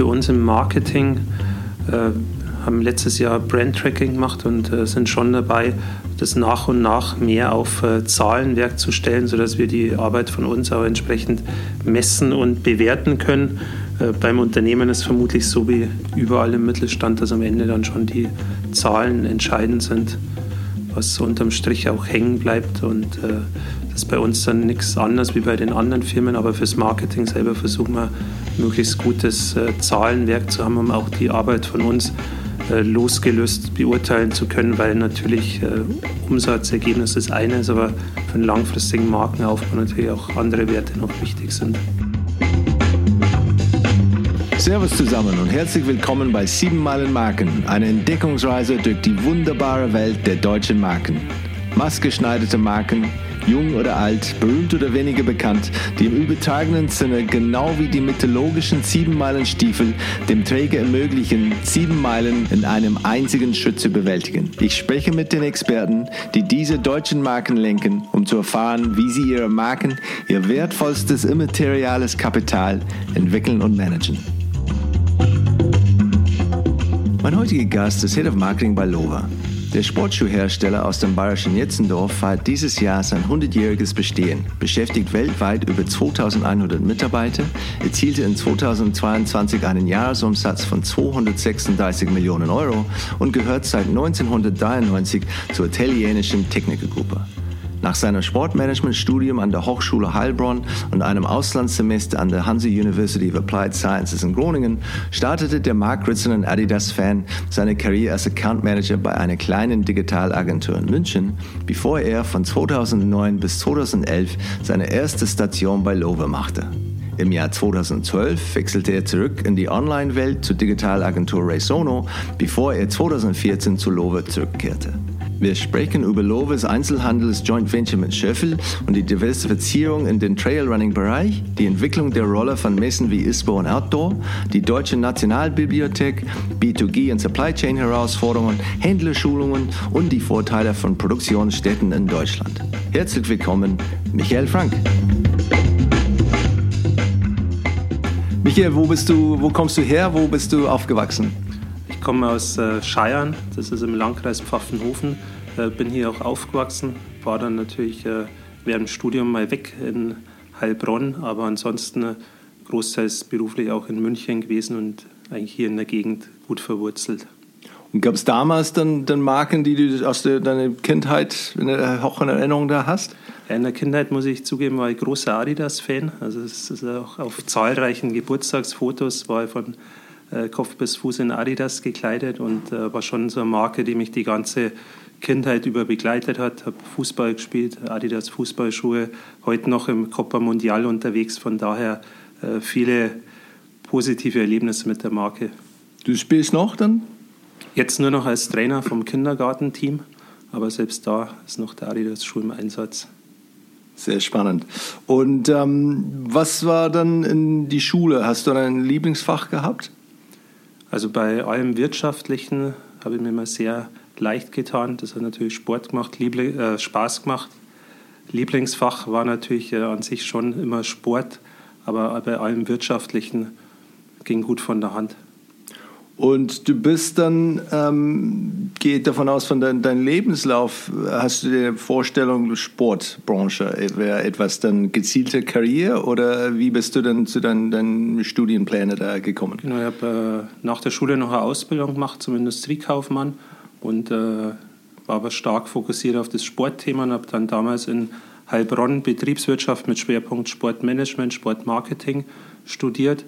für uns im Marketing, äh, haben letztes Jahr Brand-Tracking gemacht und äh, sind schon dabei, das nach und nach mehr auf äh, Zahlenwerk zu stellen, sodass wir die Arbeit von uns auch entsprechend messen und bewerten können. Äh, beim Unternehmen ist vermutlich so wie überall im Mittelstand, dass am Ende dann schon die Zahlen entscheidend sind, was unterm Strich auch hängen bleibt. Und äh, das ist bei uns dann nichts anderes wie bei den anderen Firmen, aber fürs Marketing selber versuchen wir möglichst gutes äh, Zahlenwerk zu haben, um auch die Arbeit von uns äh, losgelöst beurteilen zu können, weil natürlich äh, Umsatzergebnis das eine ist, aber für einen langfristigen Markenaufbau natürlich auch andere Werte noch wichtig sind. Servus zusammen und herzlich willkommen bei 7 Meilen Marken, eine Entdeckungsreise durch die wunderbare Welt der deutschen Marken. Maßgeschneiderte Marken, jung oder alt, berühmt oder weniger bekannt, die im übertragenen Sinne genau wie die mythologischen sieben Meilen Stiefel dem Träger ermöglichen, sieben Meilen in einem einzigen Schritt zu bewältigen. Ich spreche mit den Experten, die diese deutschen Marken lenken, um zu erfahren, wie sie ihre Marken, ihr wertvollstes immateriales Kapital entwickeln und managen. Mein heutiger Gast ist Head of Marketing bei Lova. Der Sportschuhhersteller aus dem bayerischen Jetzendorf feiert dieses Jahr sein 100-jähriges Bestehen, beschäftigt weltweit über 2100 Mitarbeiter, erzielte in 2022 einen Jahresumsatz von 236 Millionen Euro und gehört seit 1993 zur italienischen Technikergruppe. Nach seinem Sportmanagement-Studium an der Hochschule Heilbronn und einem Auslandssemester an der Hanse University of Applied Sciences in Groningen startete der Mark Ritson Adidas-Fan seine Karriere als Account Manager bei einer kleinen Digitalagentur in München, bevor er von 2009 bis 2011 seine erste Station bei Lowe machte. Im Jahr 2012 wechselte er zurück in die Online-Welt zur Digitalagentur Raysono, bevor er 2014 zu Lowe zurückkehrte. Wir sprechen über Loves Einzelhandels Joint Venture mit Schöffel und die Diversifizierung in den Trailrunning-Bereich, die Entwicklung der Rolle von Messen wie ISPO und Outdoor, die Deutsche Nationalbibliothek, B2G und Supply Chain Herausforderungen, Händlerschulungen und die Vorteile von Produktionsstätten in Deutschland. Herzlich willkommen, Michael Frank. Michael, wo bist du, wo kommst du her, wo bist du aufgewachsen? Ich komme aus äh, Scheiern, das ist im Landkreis Pfaffenhofen. Äh, bin hier auch aufgewachsen, war dann natürlich äh, während dem Studium mal weg in Heilbronn, aber ansonsten großteils beruflich auch in München gewesen und eigentlich hier in der Gegend gut verwurzelt. Und gab es damals dann, dann Marken, die du aus der, deiner Kindheit in der, auch in Erinnerung da hast? Ja, in der Kindheit muss ich zugeben, war ich großer Adidas-Fan. Also es ist auch auf zahlreichen Geburtstagsfotos war ich von Kopf bis Fuß in Adidas gekleidet und äh, war schon so eine Marke, die mich die ganze Kindheit über begleitet hat. Habe Fußball gespielt, Adidas Fußballschuhe, heute noch im Copa Mundial unterwegs. Von daher äh, viele positive Erlebnisse mit der Marke. Du spielst noch dann? Jetzt nur noch als Trainer vom Kindergartenteam, aber selbst da ist noch der Adidas-Schuh im Einsatz. Sehr spannend. Und ähm, was war dann in die Schule? Hast du ein Lieblingsfach gehabt? Also bei allem Wirtschaftlichen habe ich mir immer sehr leicht getan. Das hat natürlich Sport gemacht, Liebling, äh, Spaß gemacht. Lieblingsfach war natürlich äh, an sich schon immer Sport, aber bei allem Wirtschaftlichen ging gut von der Hand. Und du bist dann, ähm, geht davon aus, von dein, deinem Lebenslauf, hast du die Vorstellung, Sportbranche wäre etwas dann gezielte Karriere oder wie bist du dann zu deinen, deinen Studienplänen da gekommen? Genau, ich habe äh, nach der Schule noch eine Ausbildung gemacht zum Industriekaufmann und äh, war aber stark fokussiert auf das Sportthema und habe dann damals in Heilbronn Betriebswirtschaft mit Schwerpunkt Sportmanagement, Sportmarketing studiert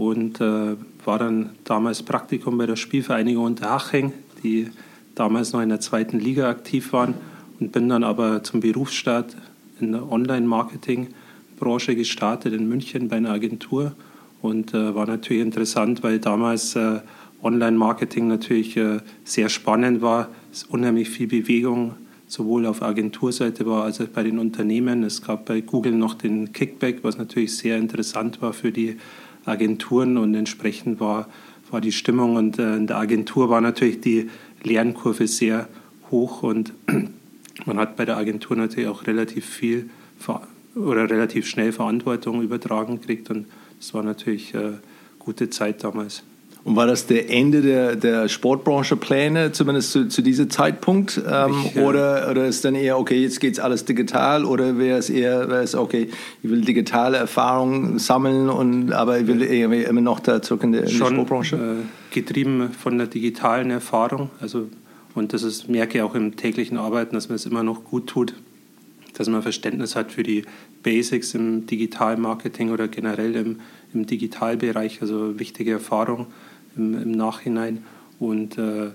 und äh, war dann damals Praktikum bei der Spielvereinigung Unterhaching, die damals noch in der zweiten Liga aktiv waren. Und bin dann aber zum Berufsstart in der Online-Marketing-Branche gestartet in München bei einer Agentur. Und äh, war natürlich interessant, weil damals äh, Online-Marketing natürlich äh, sehr spannend war, es unheimlich viel Bewegung sowohl auf Agenturseite war als auch bei den Unternehmen. Es gab bei Google noch den Kickback, was natürlich sehr interessant war für die Agenturen und entsprechend war, war die Stimmung und äh, in der Agentur war natürlich die Lernkurve sehr hoch und man hat bei der Agentur natürlich auch relativ viel oder relativ schnell Verantwortung übertragen gekriegt und das war natürlich äh, gute Zeit damals. Und war das der Ende der, der Sportbranche Pläne, zumindest zu, zu diesem Zeitpunkt? Ähm, ich, äh, oder, oder ist dann eher, okay, jetzt geht es alles digital? Oder wäre es eher, wäre es, okay, ich will digitale Erfahrungen sammeln, und, aber ich will immer noch da zurück in, der, in Schon, die Sportbranche? Äh, getrieben von der digitalen Erfahrung. Also, und das ist, merke ich auch im täglichen Arbeiten, dass man es immer noch gut tut, dass man Verständnis hat für die Basics im Digitalmarketing oder generell im, im Digitalbereich, also wichtige Erfahrung im, im Nachhinein. Und äh,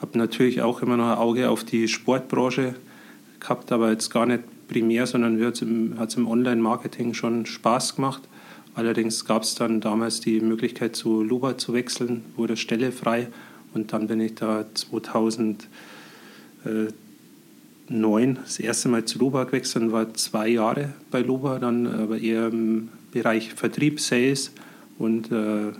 habe natürlich auch immer noch ein Auge auf die Sportbranche gehabt, aber jetzt gar nicht primär, sondern hat es im, im Online-Marketing schon Spaß gemacht. Allerdings gab es dann damals die Möglichkeit, zu Luba zu wechseln, wurde Stelle frei und dann bin ich da 2009 das erste Mal zu Luba gewechselt und war zwei Jahre bei Luba, dann aber eher im Bereich Vertrieb, Sales und äh,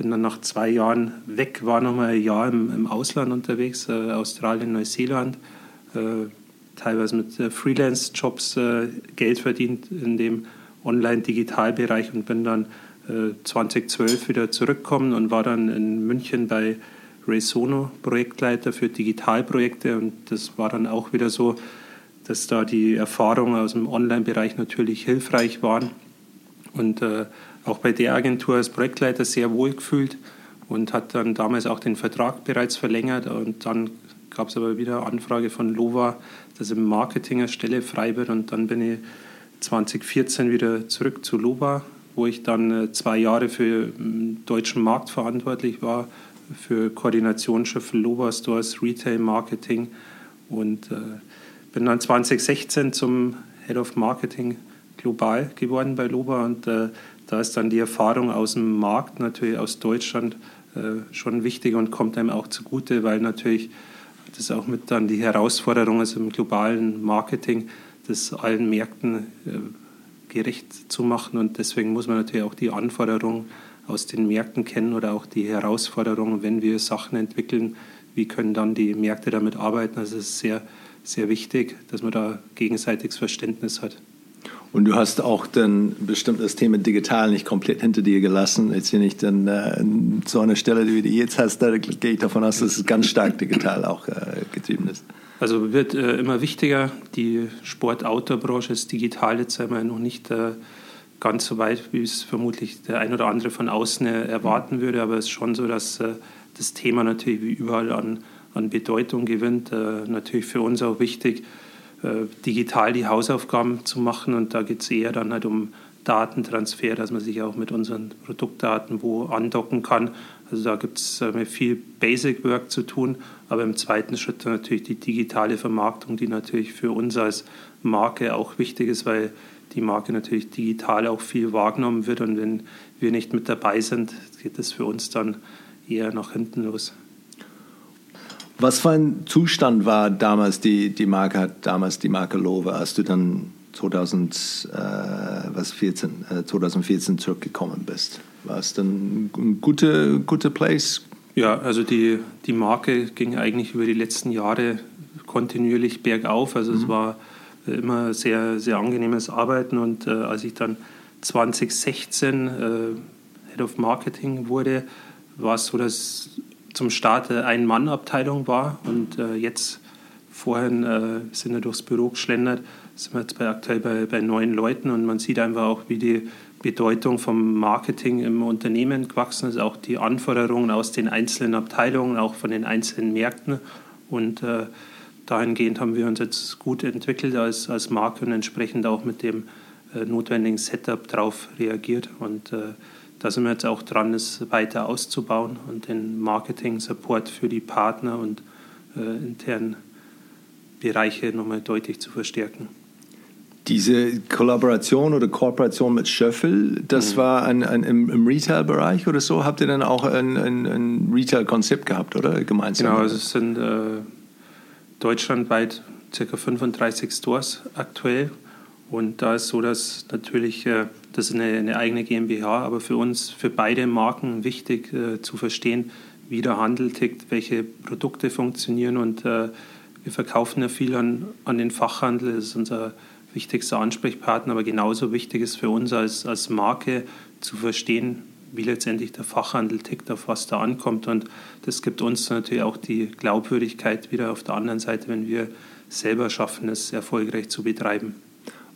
bin dann nach zwei Jahren weg, war noch mal ein Jahr im, im Ausland unterwegs, äh, Australien, Neuseeland, äh, teilweise mit äh, Freelance-Jobs äh, Geld verdient in dem Online-Digital-Bereich und bin dann 2012 äh, wieder zurückgekommen und war dann in München bei Raysono Projektleiter für Digitalprojekte. Und das war dann auch wieder so, dass da die Erfahrungen aus dem Online-Bereich natürlich hilfreich waren. Und äh, auch bei der Agentur als Projektleiter sehr wohl gefühlt und hat dann damals auch den Vertrag bereits verlängert. Und dann gab es aber wieder Anfrage von Lova, dass im Marketing eine Stelle frei wird. Und dann bin ich 2014 wieder zurück zu Lova, wo ich dann äh, zwei Jahre für den deutschen Markt verantwortlich war, für Koordinationschef für Lova Stores, Retail Marketing und äh, bin dann 2016 zum Head of Marketing global geworden bei Loba und äh, da ist dann die Erfahrung aus dem Markt, natürlich aus Deutschland, äh, schon wichtig und kommt einem auch zugute, weil natürlich das auch mit dann die Herausforderung ist im globalen Marketing, das allen Märkten äh, gerecht zu machen und deswegen muss man natürlich auch die Anforderungen aus den Märkten kennen oder auch die Herausforderungen, wenn wir Sachen entwickeln, wie können dann die Märkte damit arbeiten. Also es ist sehr, sehr wichtig, dass man da gegenseitiges Verständnis hat. Und du hast auch dann bestimmt das Thema digital nicht komplett hinter dir gelassen. Jetzt hier nicht dann äh, so eine Stelle, wie du jetzt hast, da gehe ich davon aus, dass es ganz stark digital auch äh, getrieben ist. Also wird äh, immer wichtiger. Die Sport-Outdoor-Branche ist digital jetzt einmal noch nicht äh, ganz so weit, wie es vermutlich der ein oder andere von außen äh, erwarten würde. Aber es ist schon so, dass äh, das Thema natürlich wie überall an, an Bedeutung gewinnt. natürlich für uns auch wichtig digital die Hausaufgaben zu machen. Und da geht es eher dann halt um Datentransfer, dass man sich auch mit unseren Produktdaten wo andocken kann. Also da gibt es äh, viel Basic Work zu tun, aber im zweiten Schritt natürlich die digitale Vermarktung, die natürlich für uns als Marke auch wichtig ist, weil die Marke natürlich digital auch viel wahrgenommen wird und wenn wir nicht mit dabei sind, geht das für uns dann eher nach hinten los. Was für ein Zustand war damals die, die Marke, damals die Marke Lowe, als du dann 2000, äh, was 14, äh, 2014 zurückgekommen bist? War es dann ein guter, guter Place? Ja, also die, die Marke ging eigentlich über die letzten Jahre kontinuierlich bergauf. Also mhm. es war immer sehr, sehr angenehmes Arbeiten und äh, als ich dann 2016 äh, Head of Marketing wurde, war es so, dass zum Start eine Ein-Mann-Abteilung war und äh, jetzt vorhin äh, sind wir durchs Büro geschlendert, sind wir jetzt bei, aktuell bei, bei neun Leuten und man sieht einfach auch, wie die Bedeutung vom Marketing im Unternehmen gewachsen ist, auch die Anforderungen aus den einzelnen Abteilungen, auch von den einzelnen Märkten und äh, dahingehend haben wir uns jetzt gut entwickelt als, als Marke und entsprechend auch mit dem äh, notwendigen Setup darauf reagiert und äh, da sind wir jetzt auch dran, es weiter auszubauen und den Marketing-Support für die Partner und äh, internen Bereiche nochmal deutlich zu verstärken. Diese Kollaboration oder Kooperation mit Schöffel, das mhm. war ein, ein, im, im Retail-Bereich oder so? Habt ihr dann auch ein, ein, ein Retail-Konzept gehabt, oder? Gemeinsam? Genau, also es sind äh, deutschlandweit ca. 35 Stores aktuell. Und da ist so, dass natürlich äh, das ist eine, eine, eigene GmbH, aber für uns, für beide Marken wichtig äh, zu verstehen, wie der Handel tickt, welche Produkte funktionieren. Und äh, wir verkaufen ja viel an, an den Fachhandel, das ist unser wichtigster Ansprechpartner, aber genauso wichtig ist für uns als, als Marke zu verstehen, wie letztendlich der Fachhandel tickt, auf was da ankommt. Und das gibt uns natürlich auch die Glaubwürdigkeit wieder auf der anderen Seite, wenn wir selber schaffen, es erfolgreich zu betreiben.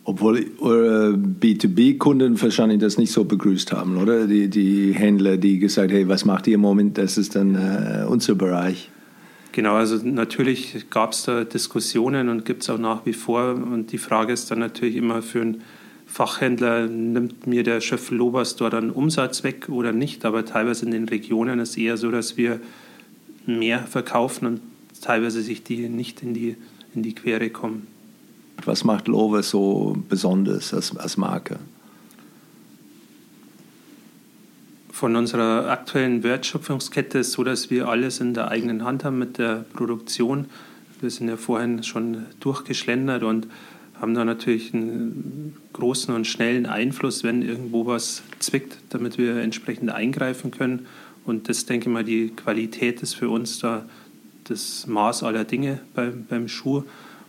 Obwohl eure B2B-Kunden wahrscheinlich das nicht so begrüßt haben, oder? Die, die Händler, die gesagt haben, hey, was macht ihr im Moment? Das ist dann äh, unser Bereich. Genau, also natürlich gab es da Diskussionen und gibt es auch nach wie vor. Und die Frage ist dann natürlich immer für einen Fachhändler, nimmt mir der Schöffel Loberstor dann Umsatz weg oder nicht? Aber teilweise in den Regionen ist es eher so, dass wir mehr verkaufen und teilweise sich die nicht in die, in die Quere kommen. Was macht Lowe so besonders als, als Marke? Von unserer aktuellen Wertschöpfungskette ist so, dass wir alles in der eigenen Hand haben mit der Produktion. Wir sind ja vorhin schon durchgeschlendert und haben da natürlich einen großen und schnellen Einfluss, wenn irgendwo was zwickt, damit wir entsprechend eingreifen können. Und das, denke ich mal, die Qualität ist für uns da das Maß aller Dinge beim, beim Schuh.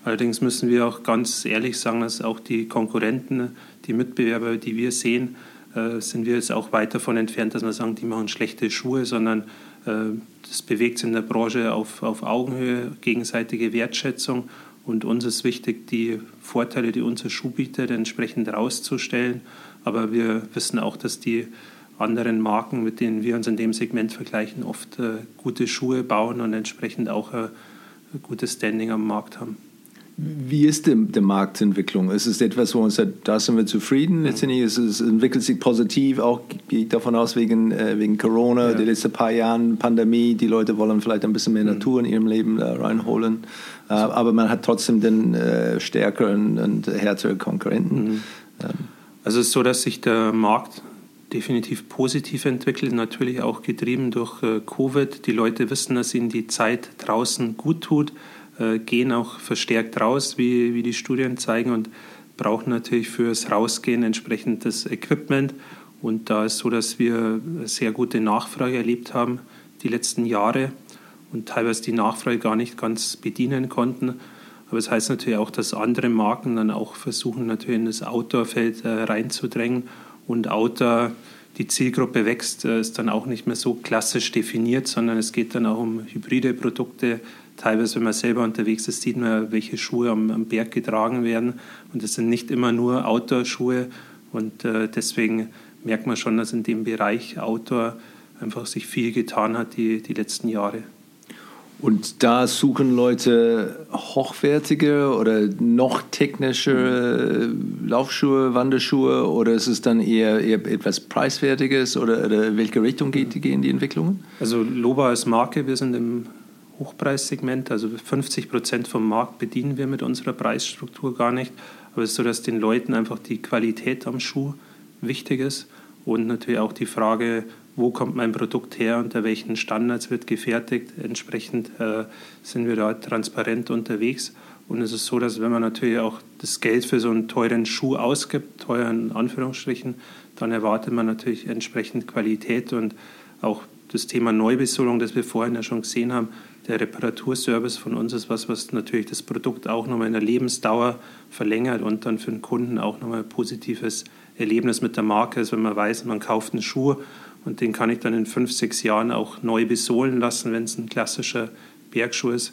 Allerdings müssen wir auch ganz ehrlich sagen, dass auch die Konkurrenten, die Mitbewerber, die wir sehen, äh, sind wir jetzt auch weit davon entfernt, dass wir sagen, die machen schlechte Schuhe, sondern äh, das bewegt sich in der Branche auf, auf Augenhöhe, gegenseitige Wertschätzung. Und uns ist wichtig, die Vorteile, die unser Schuh bietet, entsprechend rauszustellen. Aber wir wissen auch, dass die anderen Marken, mit denen wir uns in dem Segment vergleichen, oft äh, gute Schuhe bauen und entsprechend auch ein gutes Standing am Markt haben. Wie ist die, die Marktentwicklung? Ist es etwas, wo man sagt, da sind wir zufrieden? Letztendlich ist es, entwickelt sich positiv, auch gehe ich davon aus, wegen, äh, wegen Corona, ja. die letzten paar Jahren Pandemie, die Leute wollen vielleicht ein bisschen mehr mhm. Natur in ihrem Leben da reinholen. Äh, aber man hat trotzdem den äh, stärkeren und härteren Konkurrenten. Mhm. Ähm. Also es ist so, dass sich der Markt definitiv positiv entwickelt, natürlich auch getrieben durch äh, Covid. Die Leute wissen, dass ihnen die Zeit draußen gut tut äh, gehen auch verstärkt raus, wie, wie die Studien zeigen, und brauchen natürlich fürs Rausgehen entsprechend das Equipment. Und da ist so, dass wir sehr gute Nachfrage erlebt haben die letzten Jahre und teilweise die Nachfrage gar nicht ganz bedienen konnten. Aber das heißt natürlich auch, dass andere Marken dann auch versuchen, natürlich in das Outdoor-Feld äh, reinzudrängen. Und Outdoor, die Zielgruppe wächst, äh, ist dann auch nicht mehr so klassisch definiert, sondern es geht dann auch um hybride Produkte, teilweise, wenn man selber unterwegs ist, sieht man, welche Schuhe am, am Berg getragen werden. Und das sind nicht immer nur Outdoor-Schuhe. Und äh, deswegen merkt man schon, dass in dem Bereich Outdoor einfach sich viel getan hat die, die letzten Jahre. Und da suchen Leute hochwertige oder noch technische Laufschuhe, Wanderschuhe oder ist es dann eher, eher etwas Preiswertiges oder, oder welche Richtung geht, gehen die Entwicklungen? Also Loba als Marke, wir sind im Hochpreissegment, also 50 Prozent vom Markt bedienen wir mit unserer Preisstruktur gar nicht. Aber es ist so, dass den Leuten einfach die Qualität am Schuh wichtig ist und natürlich auch die Frage, wo kommt mein Produkt her, unter welchen Standards wird gefertigt. Entsprechend äh, sind wir da transparent unterwegs. Und es ist so, dass wenn man natürlich auch das Geld für so einen teuren Schuh ausgibt, teuer in Anführungsstrichen, dann erwartet man natürlich entsprechend Qualität und auch das Thema Neubesohlung, das wir vorhin ja schon gesehen haben, der Reparaturservice von uns ist was, was natürlich das Produkt auch nochmal in der Lebensdauer verlängert und dann für den Kunden auch nochmal ein positives Erlebnis mit der Marke ist, wenn man weiß, man kauft einen Schuh und den kann ich dann in fünf, sechs Jahren auch neu besohlen lassen, wenn es ein klassischer Bergschuh ist.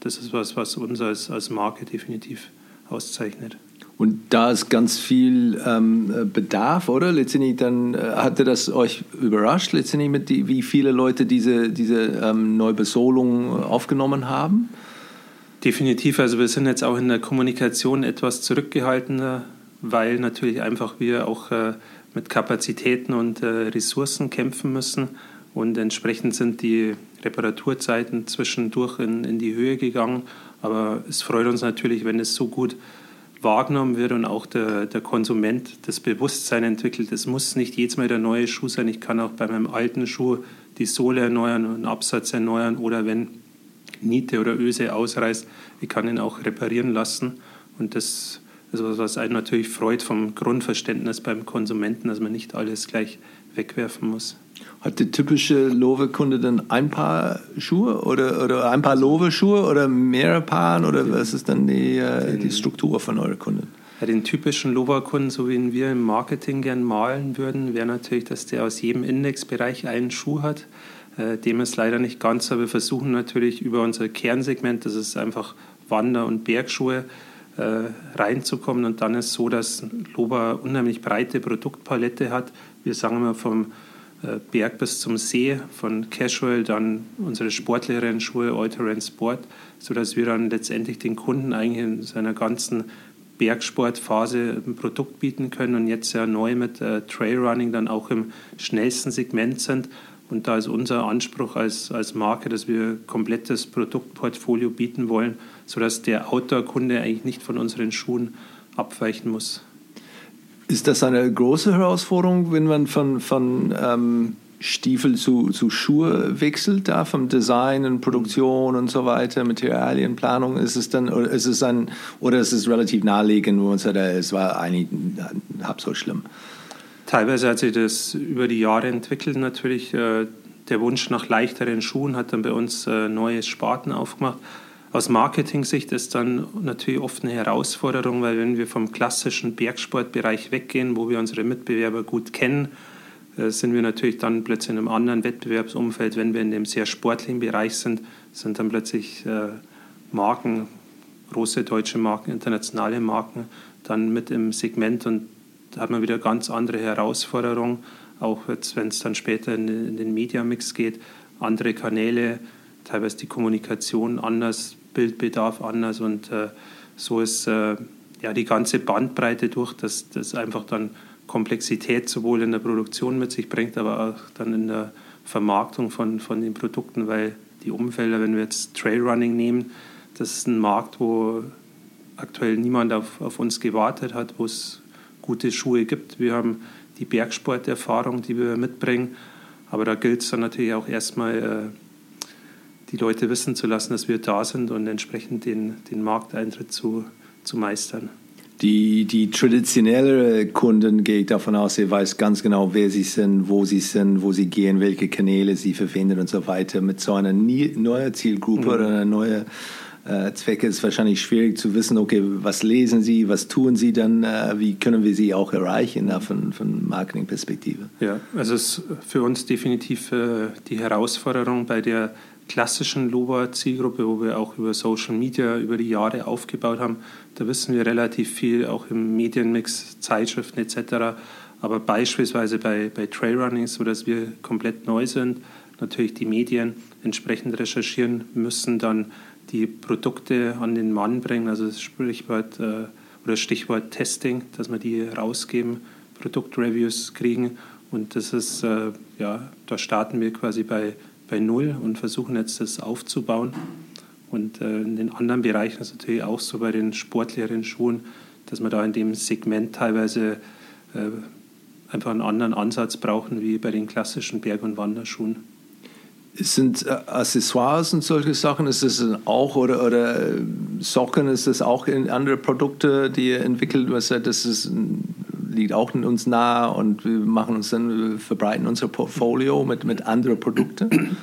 Das ist was, was uns als, als Marke definitiv auszeichnet. Und da ist ganz viel ähm, Bedarf, oder? Letztendlich dann äh, hatte das euch überrascht, letztendlich mit die, wie viele Leute diese, diese ähm, Neubesolung aufgenommen haben? Definitiv. Also wir sind jetzt auch in der Kommunikation etwas zurückgehaltener, weil natürlich einfach wir auch äh, mit Kapazitäten und äh, Ressourcen kämpfen müssen. Und entsprechend sind die Reparaturzeiten zwischendurch in, in die Höhe gegangen. Aber es freut uns natürlich, wenn es so gut wahrgenommen wird und auch der, der Konsument das Bewusstsein entwickelt. Es muss nicht jedes Mal der neue Schuh sein. Ich kann auch bei meinem alten Schuh die Sohle erneuern und Absatz erneuern oder wenn Niete oder Öse ausreißt, ich kann ihn auch reparieren lassen. Und das ist was, was einen natürlich freut vom Grundverständnis beim Konsumenten, dass man nicht alles gleich wegwerfen muss. Hat der typische Lowe-Kunde dann ein Paar Schuhe oder, oder ein paar Lowe-Schuhe oder mehrere Paaren oder was ist dann die, äh, die Struktur von euren Kunden? Ja, den typischen Loba-Kunden, so wie wir im Marketing gern malen würden, wäre natürlich, dass der aus jedem Indexbereich einen Schuh hat. Äh, dem ist leider nicht ganz, aber wir versuchen natürlich über unser Kernsegment, das ist einfach Wander- und Bergschuhe, äh, reinzukommen. Und dann ist es so, dass Loba unheimlich breite Produktpalette hat. Wir sagen immer vom Berg bis zum See, von Casual, dann unsere sportlicheren Schuhe, All Sport, sodass wir dann letztendlich den Kunden eigentlich in seiner ganzen Bergsportphase ein Produkt bieten können und jetzt ja neu mit äh, Trailrunning dann auch im schnellsten Segment sind. Und da ist unser Anspruch als, als Marke, dass wir komplettes Produktportfolio bieten wollen, sodass der Outdoor-Kunde eigentlich nicht von unseren Schuhen abweichen muss. Ist das eine große Herausforderung, wenn man von, von ähm, Stiefel zu, zu Schuhe wechselt, da vom Design und Produktion und so weiter, Materialienplanung? Ist es dann, oder ist es dann, oder ist es relativ naheliegend, wo man sagt, es war eigentlich halb so schlimm? Teilweise hat sich das über die Jahre entwickelt natürlich. Äh, der Wunsch nach leichteren Schuhen hat dann bei uns äh, neue Sparten aufgemacht. Aus Marketing-Sicht ist dann natürlich oft eine Herausforderung, weil wenn wir vom klassischen Bergsportbereich weggehen, wo wir unsere Mitbewerber gut kennen, äh, sind wir natürlich dann plötzlich in einem anderen Wettbewerbsumfeld. Wenn wir in dem sehr sportlichen Bereich sind, sind dann plötzlich Marken, große deutsche Marken, internationale Marken, dann mit im Segment und da hat man wieder ganz andere Herausforderungen, auch wenn es dann später in den Mediamix geht, andere Kanäle, teilweise die Kommunikation anders, Bildbedarf anders und äh, so ist äh, ja die ganze Bandbreite durch, dass das einfach dann Komplexität sowohl in der Produktion mit sich bringt, aber auch dann in der Vermarktung von, von den Produkten, weil die Umfelder, wenn wir jetzt Trailrunning nehmen, das ist ein Markt, wo aktuell niemand auf, auf uns gewartet hat, wo es gute Schuhe gibt. Wir haben die Bergsporterfahrung, die wir mitbringen. Aber da gilt es dann natürlich auch erstmal, äh, die Leute wissen zu lassen, dass wir da sind und entsprechend den, den Markteintritt zu, zu meistern. Die, die traditionelle Kunden gehe ich davon aus, ihr weiß ganz genau, wer sie sind, wo sie sind, wo sie gehen, welche Kanäle sie verwenden und so weiter. Mit so einer neuen Zielgruppe mhm. oder einer neuen äh, Zwecke ist wahrscheinlich schwierig zu wissen, okay, was lesen Sie, was tun Sie dann, äh, wie können wir Sie auch erreichen äh, von, von Marketingperspektive? Ja, also es ist für uns definitiv äh, die Herausforderung bei der klassischen Loba-Zielgruppe, wo wir auch über Social Media über die Jahre aufgebaut haben. Da wissen wir relativ viel, auch im Medienmix, Zeitschriften etc. Aber beispielsweise bei, bei Trailrunning, so dass wir komplett neu sind, natürlich die Medien entsprechend recherchieren müssen, dann die Produkte an den Mann bringen, also das Sprichwort äh, oder Stichwort Testing, dass wir die rausgeben, Produktreviews kriegen und das ist, äh, ja, da starten wir quasi bei, bei Null und versuchen jetzt das aufzubauen. Und äh, in den anderen Bereichen ist es natürlich auch so bei den sportlicheren Schuhen, dass wir da in dem Segment teilweise äh, einfach einen anderen Ansatz brauchen wie bei den klassischen Berg- und Wanderschuhen sind äh, Accessoires und solche Sachen, ist das auch, oder, oder Socken, ist das auch in andere Produkte, die ihr entwickelt? Das ist, liegt auch uns nahe und wir machen uns dann, verbreiten unser Portfolio mit, mit anderen Produkten?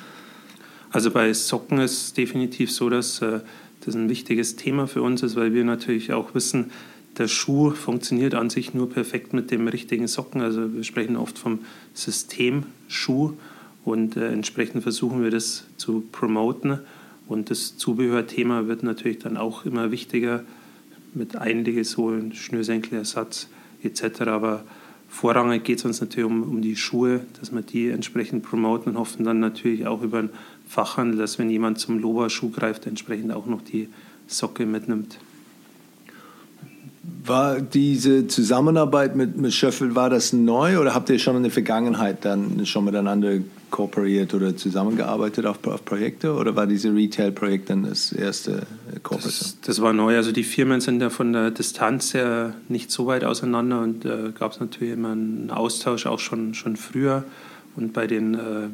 Also bei Socken ist es definitiv so, dass äh, das ein wichtiges Thema für uns ist, weil wir natürlich auch wissen, der Schuh funktioniert an sich nur perfekt mit dem richtigen Socken. Also wir sprechen oft vom Systemschuh. Und äh, entsprechend versuchen wir das zu promoten. Und das Zubehörthema wird natürlich dann auch immer wichtiger mit Einlegesohlen, Schnürsenkelersatz etc. Aber vorrangig geht es uns natürlich um, um die Schuhe, dass wir die entsprechend promoten und hoffen dann natürlich auch über den Fachhandel, dass wenn jemand zum Loba-Schuh greift, entsprechend auch noch die Socke mitnimmt. War diese Zusammenarbeit mit, mit Schöffel, war das neu oder habt ihr schon in der Vergangenheit dann schon miteinander kooperiert oder zusammengearbeitet auf, auf Projekte oder war diese Retail-Projekt dann das erste Kooperation? Das, das, war neu. Also die Firmen sind ja von der Distanz her nicht so weit auseinander und äh, gab es natürlich immer einen Austausch auch schon, schon früher. Und bei den äh,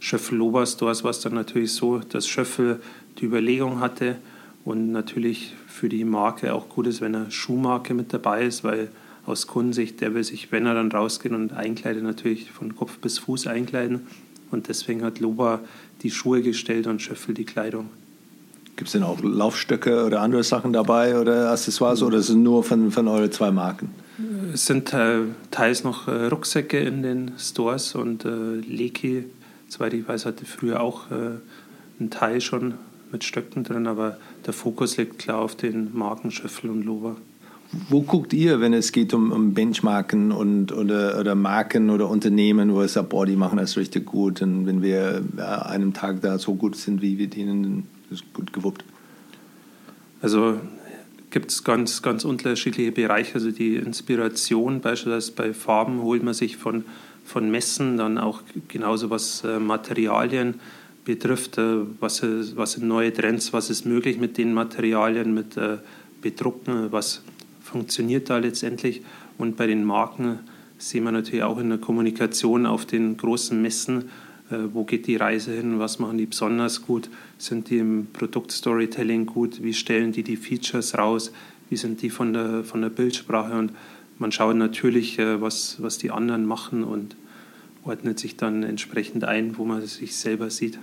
Schöffel-Lober-Stores war es dann natürlich so, dass Schöffel die Überlegung hatte und natürlich für die Marke auch gut ist, wenn eine Schuhmarke mit dabei ist, weil aus Kundensicht, der will sich, wenn er dann rausgeht und einkleidet, natürlich von Kopf bis Fuß einkleiden. Und deswegen hat Loba die Schuhe gestellt und Schöffel die Kleidung. Gibt es denn auch Laufstöcke oder andere Sachen dabei oder Accessoires oder ist es nur von, von euren zwei Marken? Es sind äh, teils noch äh, Rucksäcke in den Stores und äh, Leki, soweit ich weiß, hatte früher auch äh, einen Teil schon mit Stöcken drin, aber der Fokus liegt klar auf den Marken Schöffel und Lober. Wo guckt ihr, wenn es geht um, um Benchmarken und, oder, oder Marken oder Unternehmen, wo es sagt, boah, die machen das richtig gut und wenn wir an einem Tag da so gut sind wie wir denen, ist gut gewuppt? Also gibt es ganz, ganz unterschiedliche Bereiche. Also die Inspiration beispielsweise bei Farben holt man sich von, von Messen, dann auch genauso was äh, Materialien betrifft, äh, was, was sind neue Trends, was ist möglich mit den Materialien, mit äh, Bedrucken, was funktioniert da letztendlich. Und bei den Marken sehen wir natürlich auch in der Kommunikation auf den großen Messen, äh, wo geht die Reise hin, was machen die besonders gut, sind die im Produktstorytelling gut, wie stellen die die Features raus, wie sind die von der, von der Bildsprache und man schaut natürlich, äh, was, was die anderen machen und ordnet sich dann entsprechend ein, wo man sich selber sieht.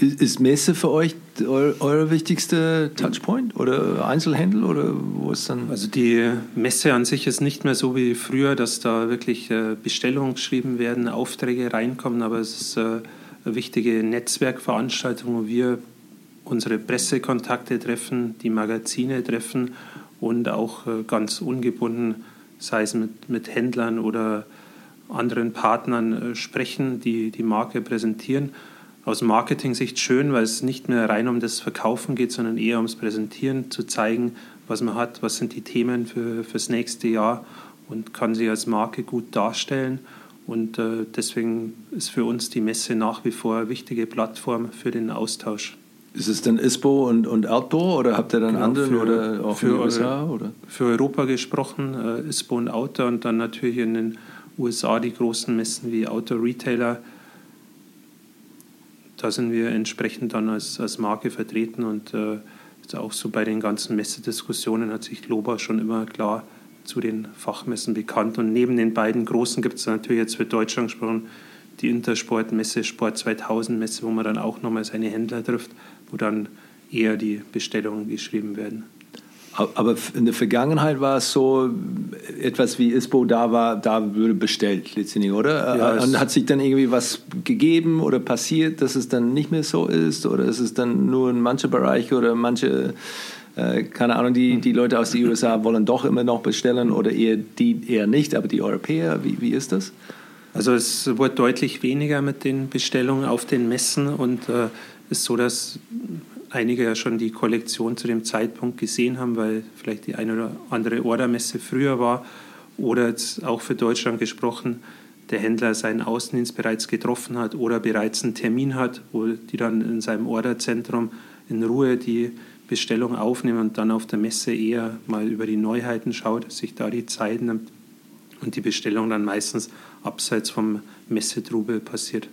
Ist Messe für euch euer wichtigster Touchpoint oder Einzelhändler oder wo ist dann? Also die Messe an sich ist nicht mehr so wie früher, dass da wirklich äh, Bestellungen geschrieben werden, Aufträge reinkommen, aber es ist äh, eine wichtige Netzwerkveranstaltung, wo wir unsere Pressekontakte treffen, die Magazine treffen und auch äh, ganz ungebunden, sei es mit, mit Händlern oder anderen Partnern sprechen, die die Marke präsentieren aus Marketing-Sicht schön, weil es nicht mehr rein um das Verkaufen geht, sondern eher ums Präsentieren, zu zeigen, was man hat, was sind die Themen für, fürs nächste Jahr und kann sich als Marke gut darstellen. Und äh, deswegen ist für uns die Messe nach wie vor eine wichtige Plattform für den Austausch. Ist es dann ISPO und, und Outdoor oder habt ihr dann genau, andere für, oder auch für, USA? Oder? Für Europa gesprochen, äh, ISPO und Outdoor und dann natürlich in den USA die großen Messen wie Outdoor Retailer da sind wir entsprechend dann als, als Marke vertreten und äh, auch so bei den ganzen Messediskussionen hat sich Globa schon immer klar zu den Fachmessen bekannt. Und neben den beiden großen gibt es natürlich jetzt für Deutschland gesprochen die Intersport-Messe, Sport 2000 Messe, wo man dann auch nochmal seine Händler trifft, wo dann eher die Bestellungen geschrieben werden. Aber in der Vergangenheit war es so, etwas wie ISPO da war, da würde bestellt letztendlich, oder? Ja, Und hat sich dann irgendwie was gegeben oder passiert, dass es dann nicht mehr so ist? Oder ist es dann nur in manchen Bereichen oder manche, äh, keine Ahnung, die, die Leute aus den USA wollen doch immer noch bestellen oder eher die eher nicht, aber die Europäer, wie, wie ist das? Also es wurde deutlich weniger mit den Bestellungen auf den Messen und äh, ist so, dass einige ja schon die Kollektion zu dem Zeitpunkt gesehen haben, weil vielleicht die eine oder andere Ordermesse früher war oder jetzt auch für Deutschland gesprochen, der Händler seinen Außendienst bereits getroffen hat oder bereits einen Termin hat, wo die dann in seinem Orderzentrum in Ruhe die Bestellung aufnehmen und dann auf der Messe eher mal über die Neuheiten schaut, sich da die Zeit nimmt und die Bestellung dann meistens abseits vom Messetrubel passiert.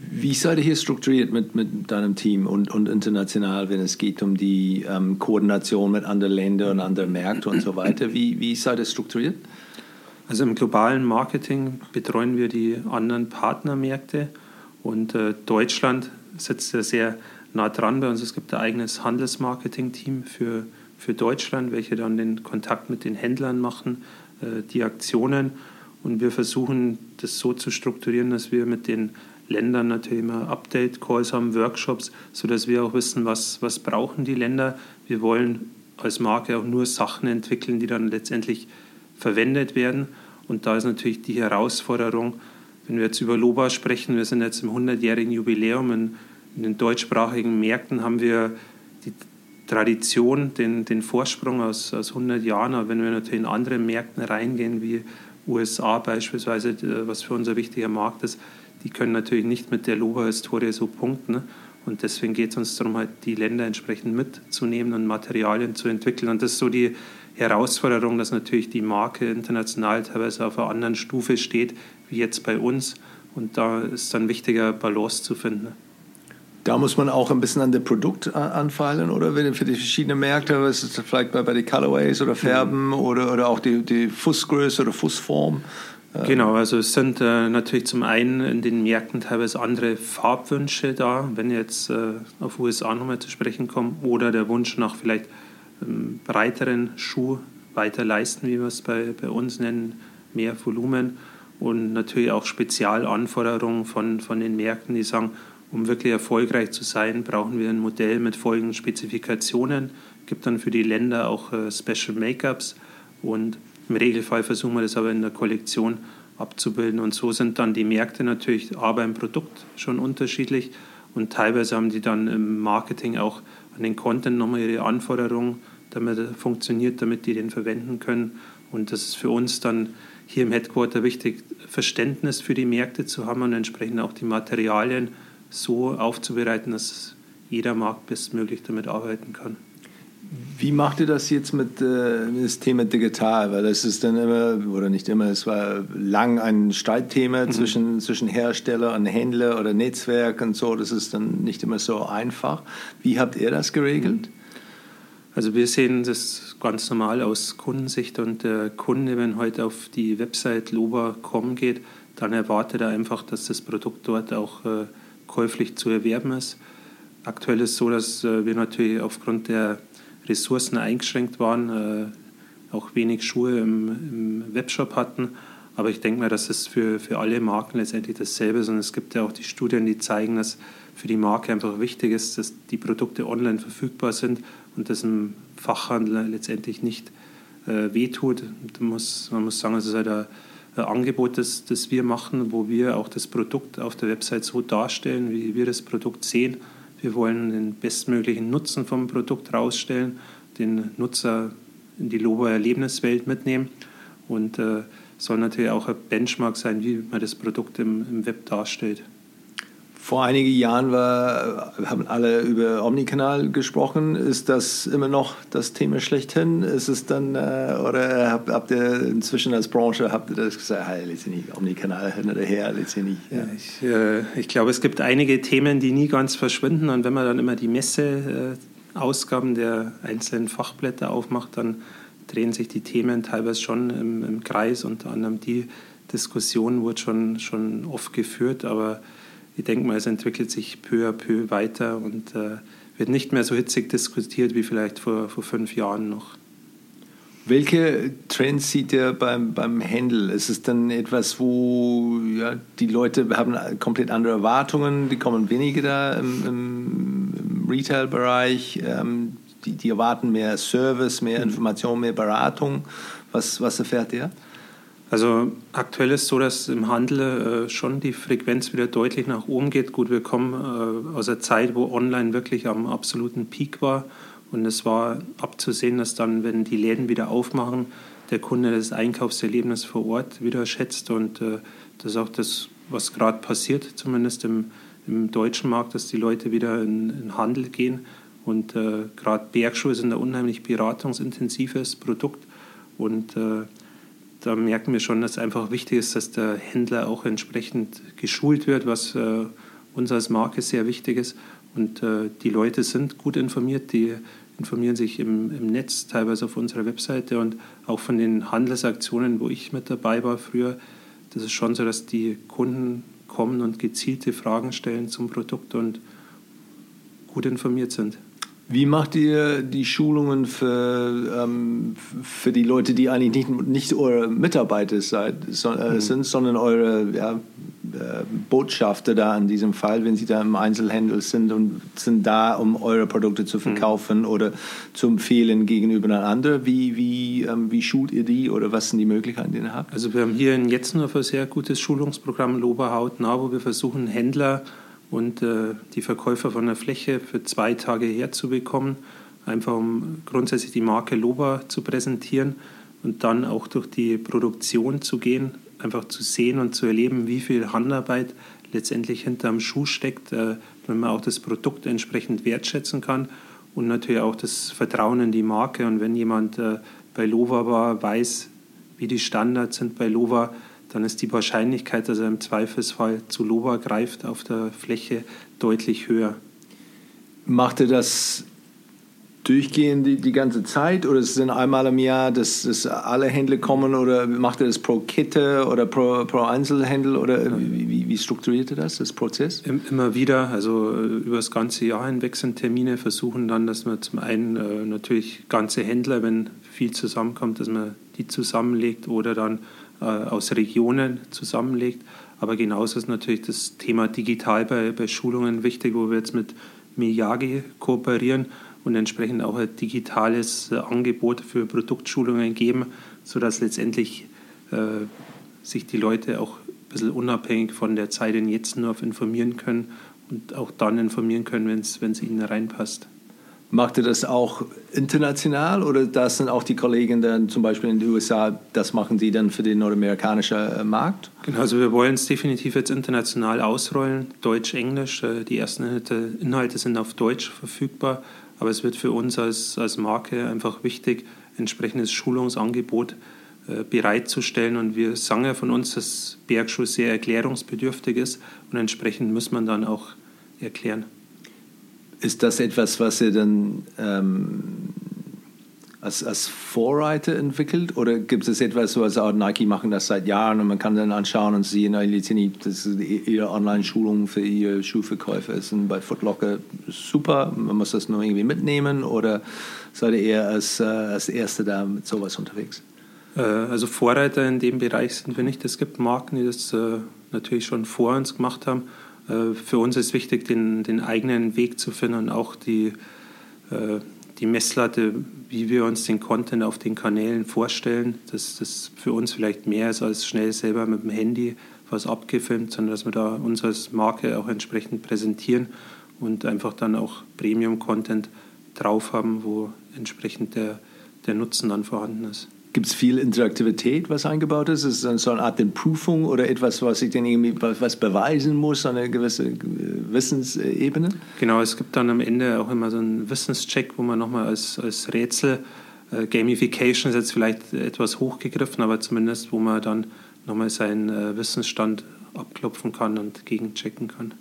Wie seid ihr hier strukturiert mit, mit deinem Team und, und international, wenn es geht um die ähm, Koordination mit anderen Ländern und anderen Märkten und so weiter? Wie, wie seid ihr strukturiert? Also im globalen Marketing betreuen wir die anderen Partnermärkte und äh, Deutschland sitzt ja sehr nah dran bei uns. Es gibt ein eigenes Handelsmarketing-Team für, für Deutschland, welche dann den Kontakt mit den Händlern machen, äh, die Aktionen. Und wir versuchen das so zu strukturieren, dass wir mit den Ländern natürlich immer Update-Calls haben, Workshops, sodass wir auch wissen, was, was brauchen die Länder. Wir wollen als Marke auch nur Sachen entwickeln, die dann letztendlich verwendet werden. Und da ist natürlich die Herausforderung, wenn wir jetzt über Loba sprechen, wir sind jetzt im 100-jährigen Jubiläum, in, in, den deutschsprachigen Märkten haben wir die Tradition, den, den Vorsprung aus, aus 100 Jahren, aber wenn wir natürlich in andere Märkte reingehen, wie USA beispielsweise, was für uns ein wichtiger Markt ist, die können natürlich nicht mit der Loba-Historie so punkten. Und deswegen geht es uns darum, halt die Länder entsprechend mitzunehmen und Materialien zu entwickeln. Und das ist so die Herausforderung, dass natürlich die Marke international teilweise auf einer anderen Stufe steht, wie jetzt bei uns. Und da ist dann wichtiger, Balance zu finden. Da muss man auch ein bisschen an das Produkt anfallen, oder? Für die verschiedenen Märkte, was ist vielleicht bei, bei den Colorways oder Färben mhm. oder, oder auch die, die Fußgröße oder Fußform. Ähm, genau, also es sind äh, natürlich zum einen in den Märkten teilweise andere Farbwünsche da, wenn jetzt äh, auf USA nochmal zu sprechen kommen, oder der Wunsch nach vielleicht ähm, breiteren Schuh weiter leisten, wie wir es bei, bei uns nennen, mehr Volumen und natürlich auch Spezialanforderungen von, von den Märkten, die sagen, um wirklich erfolgreich zu sein, brauchen wir ein Modell mit folgenden Spezifikationen. Es gibt dann für die Länder auch äh, Special Make-ups und im Regelfall versuchen wir das aber in der Kollektion abzubilden. Und so sind dann die Märkte natürlich aber im Produkt schon unterschiedlich. Und teilweise haben die dann im Marketing auch an den Content nochmal ihre Anforderungen, damit er funktioniert, damit die den verwenden können. Und das ist für uns dann hier im Headquarter wichtig, Verständnis für die Märkte zu haben und entsprechend auch die Materialien so aufzubereiten, dass jeder Markt bestmöglich damit arbeiten kann. Wie macht ihr das jetzt mit äh, das Thema digital? Weil das ist dann immer, oder nicht immer, es war lang ein Streitthema mhm. zwischen, zwischen Hersteller und Händler oder Netzwerk und so. Das ist dann nicht immer so einfach. Wie habt ihr das geregelt? Also wir sehen das ganz normal aus Kundensicht und der Kunde, wenn heute auf die Website loba.com geht, dann erwartet er einfach, dass das Produkt dort auch äh, käuflich zu erwerben ist. Aktuell ist es so, dass äh, wir natürlich aufgrund der Ressourcen eingeschränkt waren, äh, auch wenig Schuhe im, im, Webshop hatten. Aber ich denke mal, dass es für, für alle Marken letztendlich dasselbe ist. Und es gibt ja auch die Studien, die zeigen, dass für die Marke einfach wichtig ist, dass die Produkte online verfügbar sind und das im Fachhandel letztendlich nicht äh, wehtut. Muss, man muss sagen, es ist halt ein, ein Angebot, das, das wir machen, wo wir auch das Produkt auf der Website so darstellen, wie wir das Produkt sehen wir wollen den bestmöglichen Nutzen vom Produkt rausstellen, den Nutzer in die Lobo Erlebniswelt mitnehmen und äh, soll natürlich auch ein Benchmark sein, wie man das Produkt im, im Web darstellt. Vor einigen Jahren war, haben alle über Omnikanal gesprochen. Ist das immer noch das Thema schlechthin? Ist es dann, äh, oder habt, habt, ihr inzwischen als Branche, habt ihr das gesagt, hey, letztendlich Omnikanal hin oder her, letztendlich? Ja. ich, äh, ich glaube, es gibt einige Themen, die nie ganz verschwinden. Und wenn man dann immer die Messeausgaben der einzelnen Fachblätter aufmacht, dann drehen sich die Themen teilweise schon im, im Kreis. Unter anderem die Diskussion wurde schon, schon oft geführt, aber ich denke mal, es entwickelt sich peu à peu weiter und äh, wird nicht mehr so hitzig diskutiert wie vielleicht vor, vor fünf Jahren noch. Welche Trends sieht ihr beim, beim Händel? Ist es dann etwas, wo ja, die Leute haben komplett andere Erwartungen, die kommen weniger da im, im, im Retail-Bereich, ähm, die, die, erwarten mehr Service, mehr mhm. Information, mehr Beratung. Was, was erfährt ihr? Also aktuell ist es so, dass im Handel äh, schon die Frequenz wieder deutlich nach oben geht. Gut, wir kommen äh, aus einer Zeit, wo Online wirklich am absoluten Peak war. Und es war abzusehen, dass dann, wenn die Läden wieder aufmachen, der Kunde das Einkaufserlebnis vor Ort wieder schätzt. Und äh, das ist auch das, was gerade passiert, zumindest im, im, deutschen Markt, dass die Leute wieder in, in Handel gehen. Und äh, gerade Bergschuhe sind ein unheimlich beratungsintensives Produkt. Und äh, da merken wir schon, dass es einfach wichtig ist, dass der Händler auch entsprechend geschult wird, was äh, uns als Marke sehr wichtig ist. Und äh, die Leute sind gut informiert, die informieren sich im, im Netz, teilweise auf unserer Webseite und auch von den Handelsaktionen, wo ich mit dabei war früher. Das ist schon so, dass die Kunden kommen und gezielte Fragen stellen zum Produkt und gut informiert sind. Wie macht ihr die Schulungen für, ähm, für die Leute, die eigentlich nicht, nicht eure Mitarbeiter seid, so, äh, mhm. sind, sondern eure ja, äh, Botschafter da in diesem Fall, wenn sie da im Einzelhandel sind und sind da, um eure Produkte zu mhm. verkaufen mhm. oder zu empfehlen gegenüber anderen? Wie, wie, ähm, wie schult ihr die oder was sind die Möglichkeiten, die ihr habt? Also wir haben hier in Jetzenhof ein sehr gutes Schulungsprogramm Loberhautnah, wo wir versuchen, Händler und äh, die Verkäufer von der Fläche für zwei Tage herzubekommen, einfach um grundsätzlich die Marke Loba zu präsentieren und dann auch durch die Produktion zu gehen, einfach zu sehen und zu erleben, wie viel Handarbeit letztendlich hinter dem Schuh steckt, äh, wenn man auch das Produkt entsprechend wertschätzen kann und natürlich auch das Vertrauen in die Marke. Und wenn jemand äh, bei Lova war, weiß, wie die Standards sind bei Lova, dann ist die Wahrscheinlichkeit, dass er im Zweifelsfall zu Loba greift, auf der Fläche deutlich höher. Macht er das durchgehend die, die ganze Zeit oder ist es dann einmal im Jahr, dass, dass alle Händler kommen oder macht ihr das pro Kette oder pro, pro Einzelhändler oder wie, wie, wie strukturiert ihr das, das Prozess? Immer wieder, also äh, über das ganze Jahr hinweg sind Termine, versuchen dann, dass man zum einen äh, natürlich ganze Händler, wenn viel zusammenkommt, dass man die zusammenlegt oder dann aus Regionen zusammenlegt. Aber genauso ist natürlich das Thema digital bei, bei Schulungen wichtig, wo wir jetzt mit Miyagi kooperieren und entsprechend auch ein digitales äh, Angebot für Produktschulungen geben, sodass letztendlich äh, sich die Leute auch ein bisschen unabhängig von der Zeit in jetzt auf informieren können und auch dann informieren können, wenn es ihnen reinpasst. Macht ihr das auch international oder das sind auch die Kollegen dann zum Beispiel in den USA, das machen die dann für den nordamerikanischen äh, Markt? Genau, also wir wollen es definitiv jetzt international ausrollen, Deutsch, Englisch. Äh, die ersten Inhalte sind auf Deutsch verfügbar, aber es wird für uns als, als Marke einfach wichtig, entsprechendes Schulungsangebot äh, bereitzustellen. Und wir sagen ja von uns, dass Bergschuh sehr erklärungsbedürftig ist und entsprechend muss man dann auch erklären. Ist das etwas, was ihr dann ähm, als, als Vorreiter entwickelt? Oder gibt es etwas, so als auch Nike machen das seit Jahren und man kann dann anschauen und sehen, das ist ihre Online-Schulung für ihre Schuhverkäufer ist bei Footlocker super, man muss das nur irgendwie mitnehmen oder seid ihr eher als, äh, als Erste da mit sowas unterwegs? Äh, also Vorreiter in dem Bereich sind wir nicht. Es gibt Marken, die das äh, natürlich schon vor uns gemacht haben für uns ist wichtig, den, den eigenen Weg zu finden und auch die, äh, die Messlatte, wie wir uns den Content auf den Kanälen vorstellen, dass das für uns vielleicht mehr ist als schnell selber mit dem Handy was abgefilmt, sondern dass wir da uns als Marke auch entsprechend präsentieren und einfach dann auch Premium-Content drauf haben, wo entsprechend der, der Nutzen dann vorhanden ist. Gibt es viel Interaktivität, was eingebaut ist? Ist es so eine Art Prüfung oder etwas, was ich dann irgendwie was beweisen muss, eine gewisse äh, Wissensebene? Genau, es gibt dann am Ende auch immer so einen Wissenscheck, wo man nochmal als, als Rätsel, äh, Gamification ist jetzt vielleicht etwas hochgegriffen, aber zumindest, wo man dann nochmal seinen äh, Wissensstand abklopfen kann und gegenchecken kann.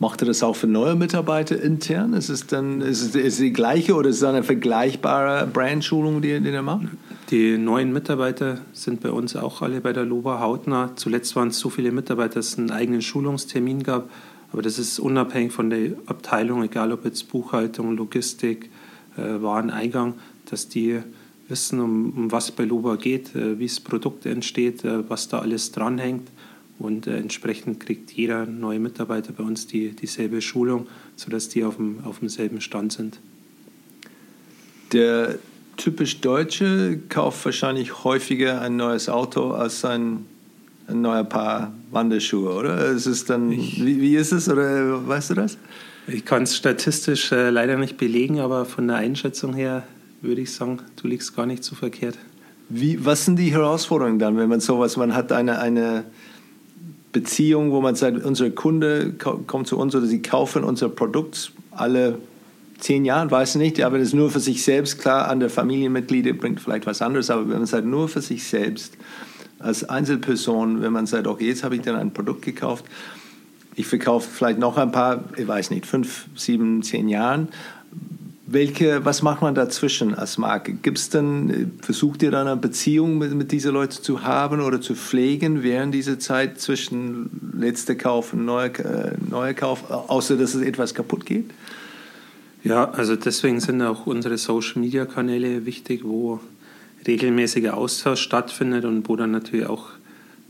Macht er das auch für neue Mitarbeiter intern? Ist es dann ist es, ist es die gleiche oder ist es eine vergleichbare Brandschulung, die, die er macht? Die neuen Mitarbeiter sind bei uns auch alle bei der LOBA hautnah. Zuletzt waren es so viele Mitarbeiter, dass es einen eigenen Schulungstermin gab. Aber das ist unabhängig von der Abteilung, egal ob jetzt Buchhaltung, Logistik, äh, Wareneingang, dass die wissen, um, um was bei LOBA geht, äh, wie das Produkt entsteht, äh, was da alles dranhängt. Und äh, entsprechend kriegt jeder neue Mitarbeiter bei uns die, dieselbe Schulung, sodass die auf, dem, auf demselben Stand sind. Der typisch Deutsche kauft wahrscheinlich häufiger ein neues Auto als ein, ein neuer Paar Wanderschuhe, oder? Ist es dann, wie, wie ist es, oder weißt du das? Ich kann es statistisch äh, leider nicht belegen, aber von der Einschätzung her würde ich sagen, du liegst gar nicht so verkehrt. Wie, was sind die Herausforderungen dann, wenn man sowas, man hat eine, eine Beziehung, wo man sagt, unser Kunde kommt zu uns oder sie kaufen unser Produkt alle zehn Jahren, weiß ich nicht, aber das nur für sich selbst. Klar, andere Familienmitglieder bringt vielleicht was anderes, aber wenn man sagt, nur für sich selbst, als Einzelperson, wenn man sagt, okay, jetzt habe ich dann ein Produkt gekauft, ich verkaufe vielleicht noch ein paar, ich weiß nicht, fünf, sieben, zehn Jahren. Welche, was macht man dazwischen als Marke? Gibt es dann, versucht ihr dann eine Beziehung mit, mit diesen Leuten zu haben oder zu pflegen während dieser Zeit zwischen letzter Kauf und neuer, äh, neuer Kauf, außer dass es etwas kaputt geht? Ja, also deswegen sind auch unsere Social-Media-Kanäle wichtig, wo regelmäßiger Austausch stattfindet und wo dann natürlich auch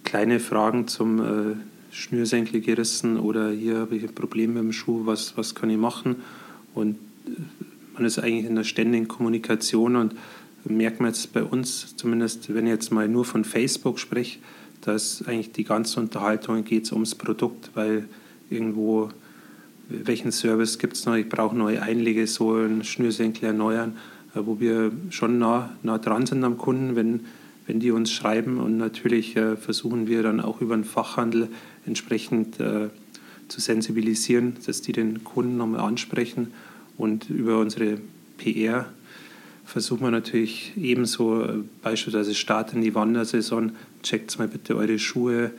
kleine Fragen zum äh, Schnürsenkel gerissen oder hier habe ich ein Problem mit dem Schuh, was, was kann ich machen? Und äh, man ist eigentlich in der ständigen Kommunikation und merkt man jetzt bei uns, zumindest wenn ich jetzt mal nur von Facebook spreche, dass eigentlich die ganze Unterhaltung geht ums Produkt, weil irgendwo welchen Service gibt es noch, ich brauche neue Einlegesohlen, Schnürsenkel erneuern, äh, wo wir schon nah, nah dran sind am Kunden, wenn, wenn die uns schreiben. Und natürlich äh, versuchen wir dann auch über den Fachhandel entsprechend äh, zu sensibilisieren, dass die den Kunden nochmal ansprechen. Und über unsere PR versuchen wir natürlich ebenso, äh, beispielsweise starten die Wandersaison, checkt mal bitte eure Schuhe,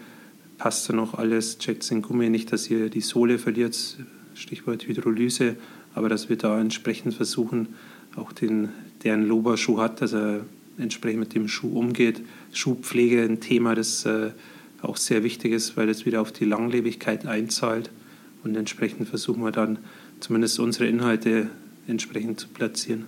passt da noch alles, checkt den Gummi? Nicht, dass ihr die Sohle verliert, Stichwort Hydrolyse, aber dass wir da entsprechend versuchen, auch den, der einen Loba-Schuh hat, dass er entsprechend mit dem Schuh umgeht. Schuhpflege ein Thema, das äh, auch sehr wichtig ist, weil es wieder auf die Langlebigkeit einzahlt. Und entsprechend versuchen wir dann zumindest unsere Inhalte entsprechend zu platzieren.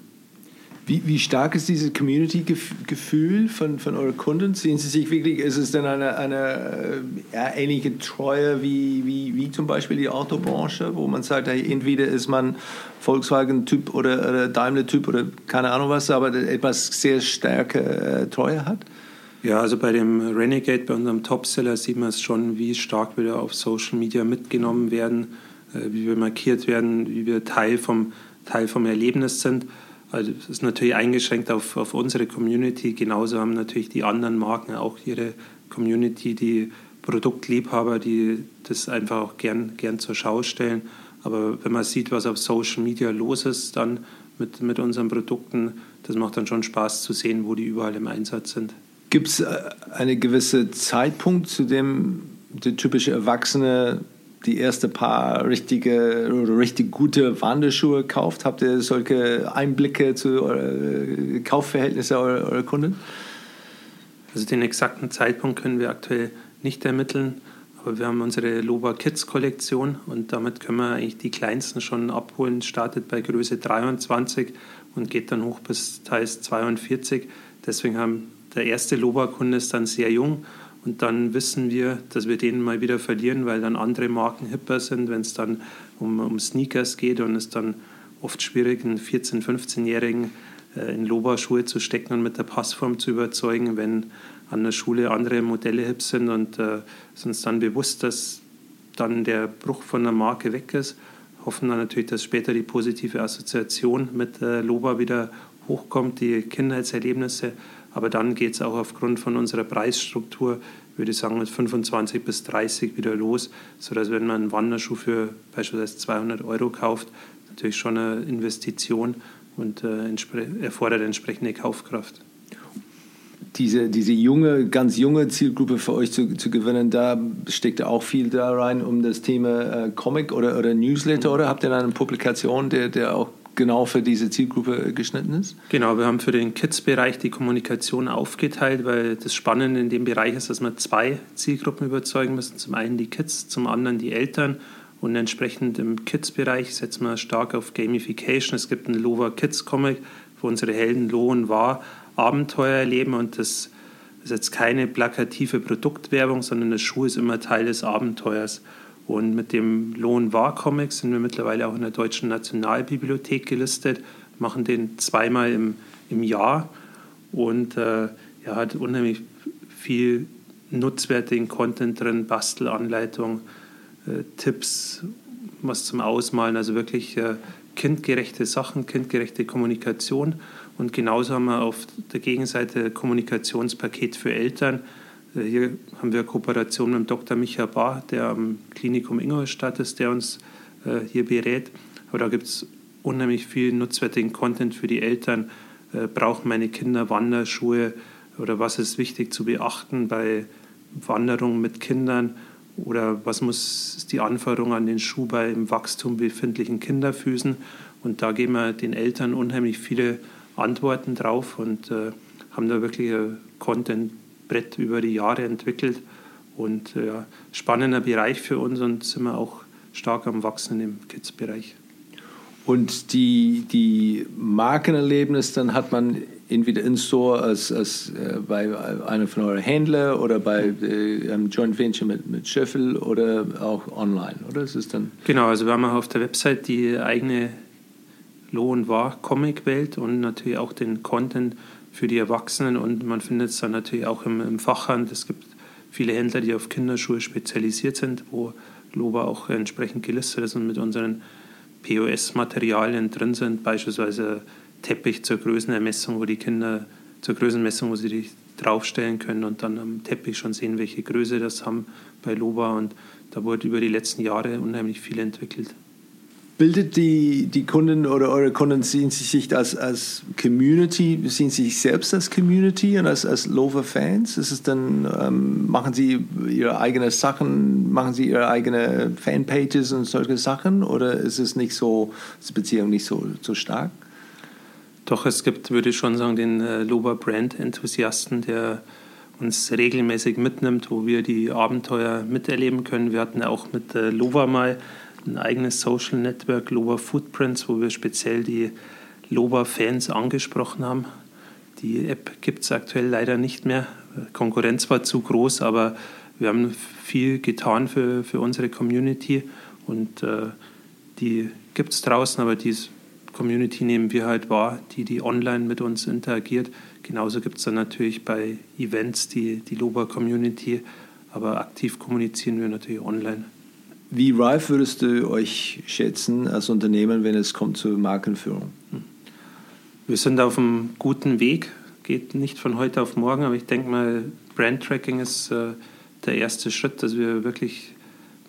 Wie, wie stark ist dieses Community-Gefühl von, von euren Kunden? Sehen Sie sich wirklich, ist es denn eine, eine ja, ähnliche Treue wie, wie, wie zum Beispiel die Autobranche, wo man sagt, hey, entweder ist man Volkswagen-Typ oder, oder Daimler-Typ oder keine Ahnung was, aber etwas sehr starke äh, Treue hat? Ja, also bei dem Renegade, bei unserem Topseller, sieht man es schon, wie stark wir auf Social Media mitgenommen werden, äh, wie wir markiert werden, wie wir Teil vom, Teil vom Erlebnis sind. Also es ist natürlich eingeschränkt auf, auf unsere Community. Genauso haben natürlich die anderen Marken auch ihre Community, die Produktliebhaber, die das einfach auch gern, gern zur Schau stellen. Aber wenn man sieht, was auf Social Media los ist, dann mit, mit unseren Produkten, das macht dann schon Spaß zu sehen, wo die überall im Einsatz sind. Gibt es äh, einen gewissen Zeitpunkt, zu dem der typische Erwachsene die erste paar richtige oder richtig gute Wanderschuhe kauft? Habt ihr solche Einblicke zu euren Kaufverhältnissen eurer, eurer Kunden? Also den exakten Zeitpunkt können wir aktuell nicht ermitteln, aber wir haben unsere Loba Kids Kollektion und damit können wir eigentlich die kleinsten schon abholen. Startet bei Größe 23 und geht dann hoch bis teils 42. Deswegen haben der erste Loba-Kunde ist dann sehr jung und dann wissen wir, dass wir den mal wieder verlieren, weil dann andere Marken hipper sind, wenn es dann um, um Sneakers geht und es dann oft schwierig, einen 14-, 15-Jährigen äh, in Loba-Schuhe zu stecken und mit der Passform zu überzeugen, wenn an der Schule andere Modelle hip sind und äh, ist uns dann bewusst, dass dann der Bruch von der Marke weg ist. Hoffen dann natürlich, dass später die positive Assoziation mit äh, Loba wieder hochkommt, die Kindheitserlebnisse aber dann geht es auch aufgrund von unserer Preisstruktur, würde ich sagen, mit 25 bis 30 wieder los, sodass wenn man einen Wanderschuh für beispielsweise 200 Euro kauft, natürlich schon eine Investition und äh, erfordert entsprechende Kaufkraft. Diese, diese junge, ganz junge Zielgruppe für euch zu, zu gewinnen, da steckt auch viel da rein um das Thema äh, Comic oder, oder Newsletter oder habt ihr eine Publikation, der, der auch genau für diese Zielgruppe geschnitten ist? Genau, wir haben für den Kids-Bereich die Kommunikation aufgeteilt, weil das Spannende in dem Bereich ist, dass wir zwei Zielgruppen überzeugen müssen. Zum einen die Kids, zum anderen die Eltern. Und entsprechend im Kids-Bereich setzen wir stark auf Gamification. Es gibt einen Lova Kids-Comic, wo unsere Helden Lo und War Abenteuer erleben. Und das ist jetzt keine plakative Produktwerbung, sondern das Schuh ist immer Teil des Abenteuers. Und mit dem Lohn War Comic sind wir mittlerweile auch in der Deutschen Nationalbibliothek gelistet, machen den zweimal im, im Jahr und äh, ja, hat unheimlich viel nutzwertigen Content drin, Bastelanleitung, äh, Tipps, was zum Ausmalen, also wirklich äh, kindgerechte Sachen, kindgerechte Kommunikation. Und genauso haben wir auf der Gegenseite Kommunikationspaket für Eltern hier haben wir Kooperation mit Dr. Micha Bar, der am Klinikum Ingolstadt ist, der uns äh, hier berät. Aber da gibt es unheimlich viel nutzwertigen Content für die Eltern. Äh, brauchen meine Kinder Wanderschuhe oder was ist wichtig zu beachten bei Wanderungen mit Kindern? Oder was muss die Anforderung an den Schuh bei im Wachstum befindlichen Kinderfüßen? Und da geben wir den Eltern unheimlich viele Antworten drauf und äh, haben da wirklich Content Brett über die Jahre entwickelt und äh, ja, spannender Bereich für uns und sind wir auch stark am Wachsen im Kids-Bereich. Und die, die Markenerlebnis, dann hat man entweder in Store als, als äh, bei einem von euren Händlern oder bei äh, einem Joint Venture mit, mit Schöffel oder auch online, oder? Ist es dann genau, also wir haben auf der Website die eigene Lohn war Comic-Welt und natürlich auch den Content für die Erwachsenen und man findet es dann natürlich auch im, im Fachhandel. Es gibt viele Händler, die auf Kinderschuhe spezialisiert sind, wo Loba auch entsprechend gelistet ist und mit unseren POS-Materialien drin sind, beispielsweise Teppich zur Größenermessung, wo die Kinder zur Größenmessung, wo sie die draufstellen können und dann am Teppich schon sehen, welche Größe das haben bei Loba und da wurde über die letzten Jahre unheimlich viel entwickelt. Bildet die, die Kunden oder eure Kunden, sehen sie sich als, als Community, sehen sie sich selbst als Community und als, als Lover-Fans? Ist es dann, ähm, machen sie ihre eigenen Sachen, machen sie ihre eigenen Fanpages und solche Sachen oder ist es nicht so, ist die Beziehung nicht so, so stark? Doch, es gibt, würde ich schon sagen, den äh, Loba Brand-Enthusiasten, der uns regelmäßig mitnimmt, wo wir die Abenteuer miterleben können. Wir hatten auch mit äh, Lova mal ein eigenes Social Network, Lova Footprints, wo wir speziell die Lova-Fans angesprochen haben. Die App gibt es aktuell leider nicht mehr. Konkurrenz war zu groß, aber wir haben viel getan für, für unsere Community und äh, die gibt es draußen, aber diese Community nehmen wir halt wahr, die, die online mit uns interagiert. Genauso gibt es dann natürlich bei Events die, die Loba-Community, aber aktiv kommunizieren wir natürlich online. Wie reif würdest du euch schätzen als Unternehmen, wenn es kommt zur Markenführung? Wir sind auf einem guten Weg, geht nicht von heute auf morgen, aber ich denke mal, Brand-Tracking ist äh, der erste Schritt, dass wir wirklich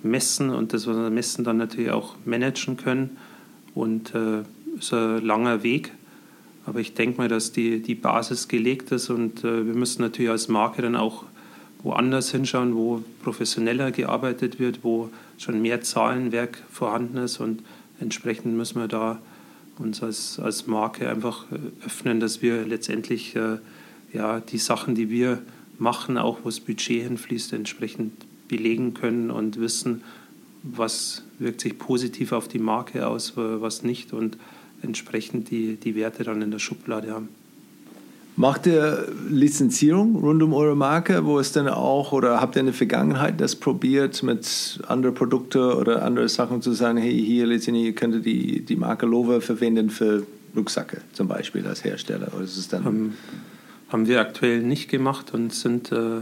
messen und das, was wir messen, dann natürlich auch managen können. Und äh, ist ein langer Weg. Aber ich denke mal, dass die, die Basis gelegt ist und äh, wir müssen natürlich als Marke dann auch woanders hinschauen, wo professioneller gearbeitet wird, wo schon mehr Zahlenwerk vorhanden ist und entsprechend müssen wir da uns als, als Marke einfach äh, öffnen, dass wir letztendlich äh, ja, die Sachen, die wir machen, auch wo das Budget hinfließt, entsprechend belegen können und wissen, was wirkt sich positiv auf die Marke aus, was nicht und entsprechend die, die Werte dann in der Schublade haben. Macht ihr Lizenzierung rund um eure Marke, wo es dann auch, oder habt ihr in der Vergangenheit das probiert, mit anderen Produkten oder anderen Sachen zu sagen, hey, hier letztendlich, ihr könnt die, die Marke Lover verwenden für Rucksäcke zum Beispiel als Hersteller? Oder ist es dann haben, haben wir aktuell nicht gemacht und sind, äh,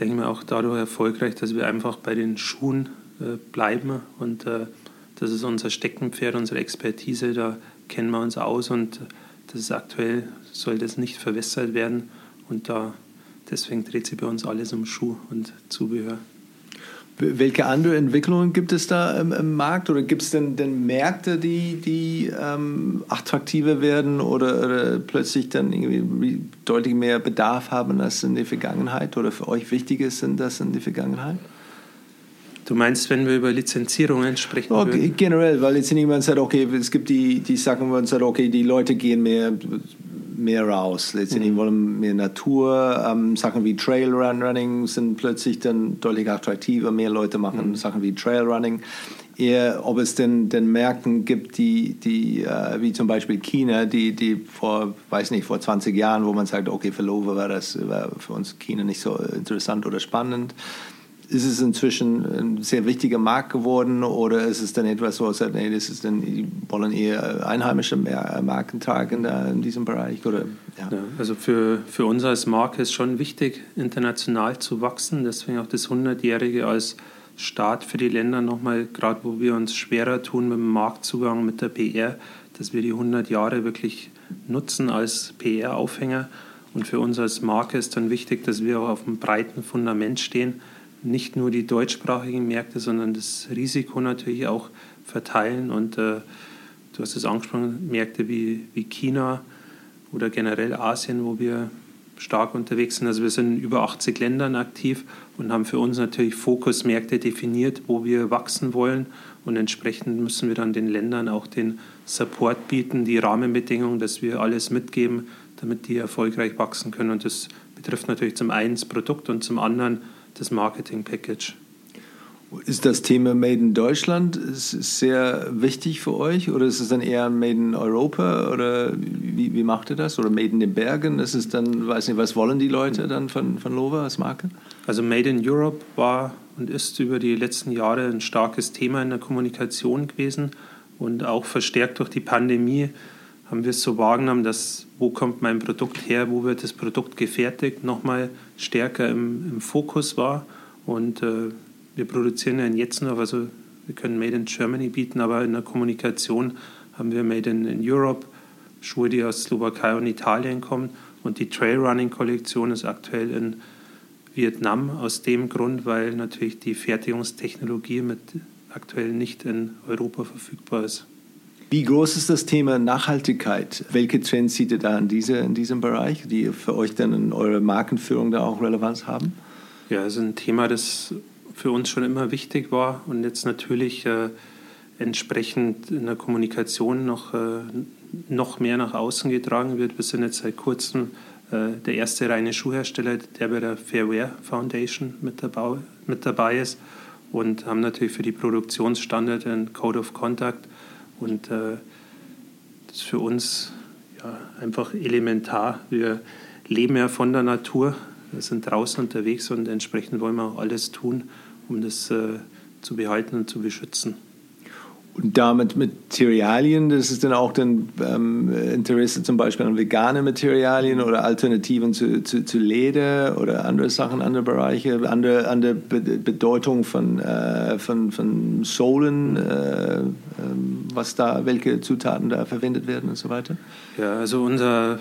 denke ich auch dadurch erfolgreich, dass wir einfach bei den Schuhen äh, bleiben und äh, das ist unser Steckenpferd, unsere Expertise, da kennen wir uns aus und das ist aktuell, soll das nicht verwässert werden und da deswegen dreht sich bei uns alles um Schuh und Zubehör. Welche andere Entwicklungen gibt es da im, im Markt oder gibt es denn, denn, Märkte, die, die ähm, attraktiver werden oder, oder, plötzlich dann irgendwie deutlich mehr Bedarf haben als in der Vergangenheit oder für euch wichtiger sind das in der Vergangenheit? Du meinst, wenn wir über Lizenzierungen sprechen? Okay, generell, weil jetzt jemand sagt, okay, es gibt die, die Sachen, wo man sagt, okay, die Leute gehen mehr, mehr raus. Letztendlich mhm. wollen mehr Natur. Ähm, Sachen wie Trailrunning sind plötzlich dann deutlich attraktiver. Mehr Leute machen mhm. Sachen wie Trailrunning. Eher, ob es denn, denn Märkten gibt, die, die äh, wie zum Beispiel China, die, die vor, weiß nicht, vor 20 Jahren, wo man sagt, okay, für Lowe war das war für uns China nicht so interessant oder spannend ist es inzwischen ein sehr wichtiger Markt geworden oder ist es dann etwas, wo es sagt, nee, das ist dann, die wollen eher einheimische Marken tragen in diesem Bereich? Oder, ja. Ja, also für, für uns als Marke ist schon wichtig, international zu wachsen. Deswegen auch das 100-Jährige als Start für die Länder nochmal, gerade wo wir uns schwerer tun mit dem Marktzugang, mit der PR, dass wir die 100 Jahre wirklich nutzen als PR-Aufhänger. Und für uns als Marke ist dann wichtig, dass wir auch auf einem breiten Fundament stehen nicht nur die deutschsprachigen Märkte, sondern das Risiko natürlich auch verteilen. Und äh, du hast es angesprochen, Märkte wie, wie China oder generell Asien, wo wir stark unterwegs sind. Also wir sind in über 80 Ländern aktiv und haben für uns natürlich Fokusmärkte definiert, wo wir wachsen wollen. Und entsprechend müssen wir dann den Ländern auch den Support bieten, die Rahmenbedingungen, dass wir alles mitgeben, damit die erfolgreich wachsen können. Und das betrifft natürlich zum einen das Produkt und zum anderen das Marketing-Package. Ist das Thema Made in Deutschland sehr wichtig für euch oder ist es dann eher Made in Europa oder wie, wie macht ihr das? Oder Made in den Bergen? Ist es dann, weiß nicht, was wollen die Leute dann von, von Lova als Marke? Also Made in Europe war und ist über die letzten Jahre ein starkes Thema in der Kommunikation gewesen und auch verstärkt durch die Pandemie haben wir es so wahrgenommen, dass wo kommt mein Produkt her, wo wird das Produkt gefertigt, nochmal stärker im, im Fokus war. Und äh, wir produzieren ja in Jetzendorf, also wir können Made in Germany bieten, aber in der Kommunikation haben wir Made in, in Europe, Schuhe, die aus Slowakei und Italien kommen. Und die Trailrunning-Kollektion ist aktuell in Vietnam aus dem Grund, weil natürlich die Fertigungstechnologie mit aktuell nicht in Europa verfügbar ist. Wie groß ist das Thema Nachhaltigkeit? Welche Trends seht ihr da in, diese, in diesem Bereich, die für euch dann in eurer Markenführung da auch Relevanz haben? Ja, es ist ein Thema, das für uns schon immer wichtig war und jetzt natürlich äh, entsprechend in der Kommunikation noch äh, noch mehr nach außen getragen wird. Wir sind jetzt seit kurzem äh, der erste reine Schuhhersteller, der bei der Fairwear Foundation mit dabei, mit dabei ist und haben natürlich für die Produktionsstandards einen Code of Conduct und äh, das ist für uns ja, einfach elementar. Wir leben ja von der Natur, wir sind draußen unterwegs und entsprechend wollen wir auch alles tun, um das äh, zu behalten und zu beschützen. Und damit Materialien, das ist dann auch dann ähm, Interesse zum Beispiel an vegane Materialien oder Alternativen zu, zu, zu Leder oder andere Sachen, andere Bereiche, andere, andere Bedeutung von, äh, von, von Sohlen, äh, äh, was da, welche Zutaten da verwendet werden und so weiter? Ja, also unsere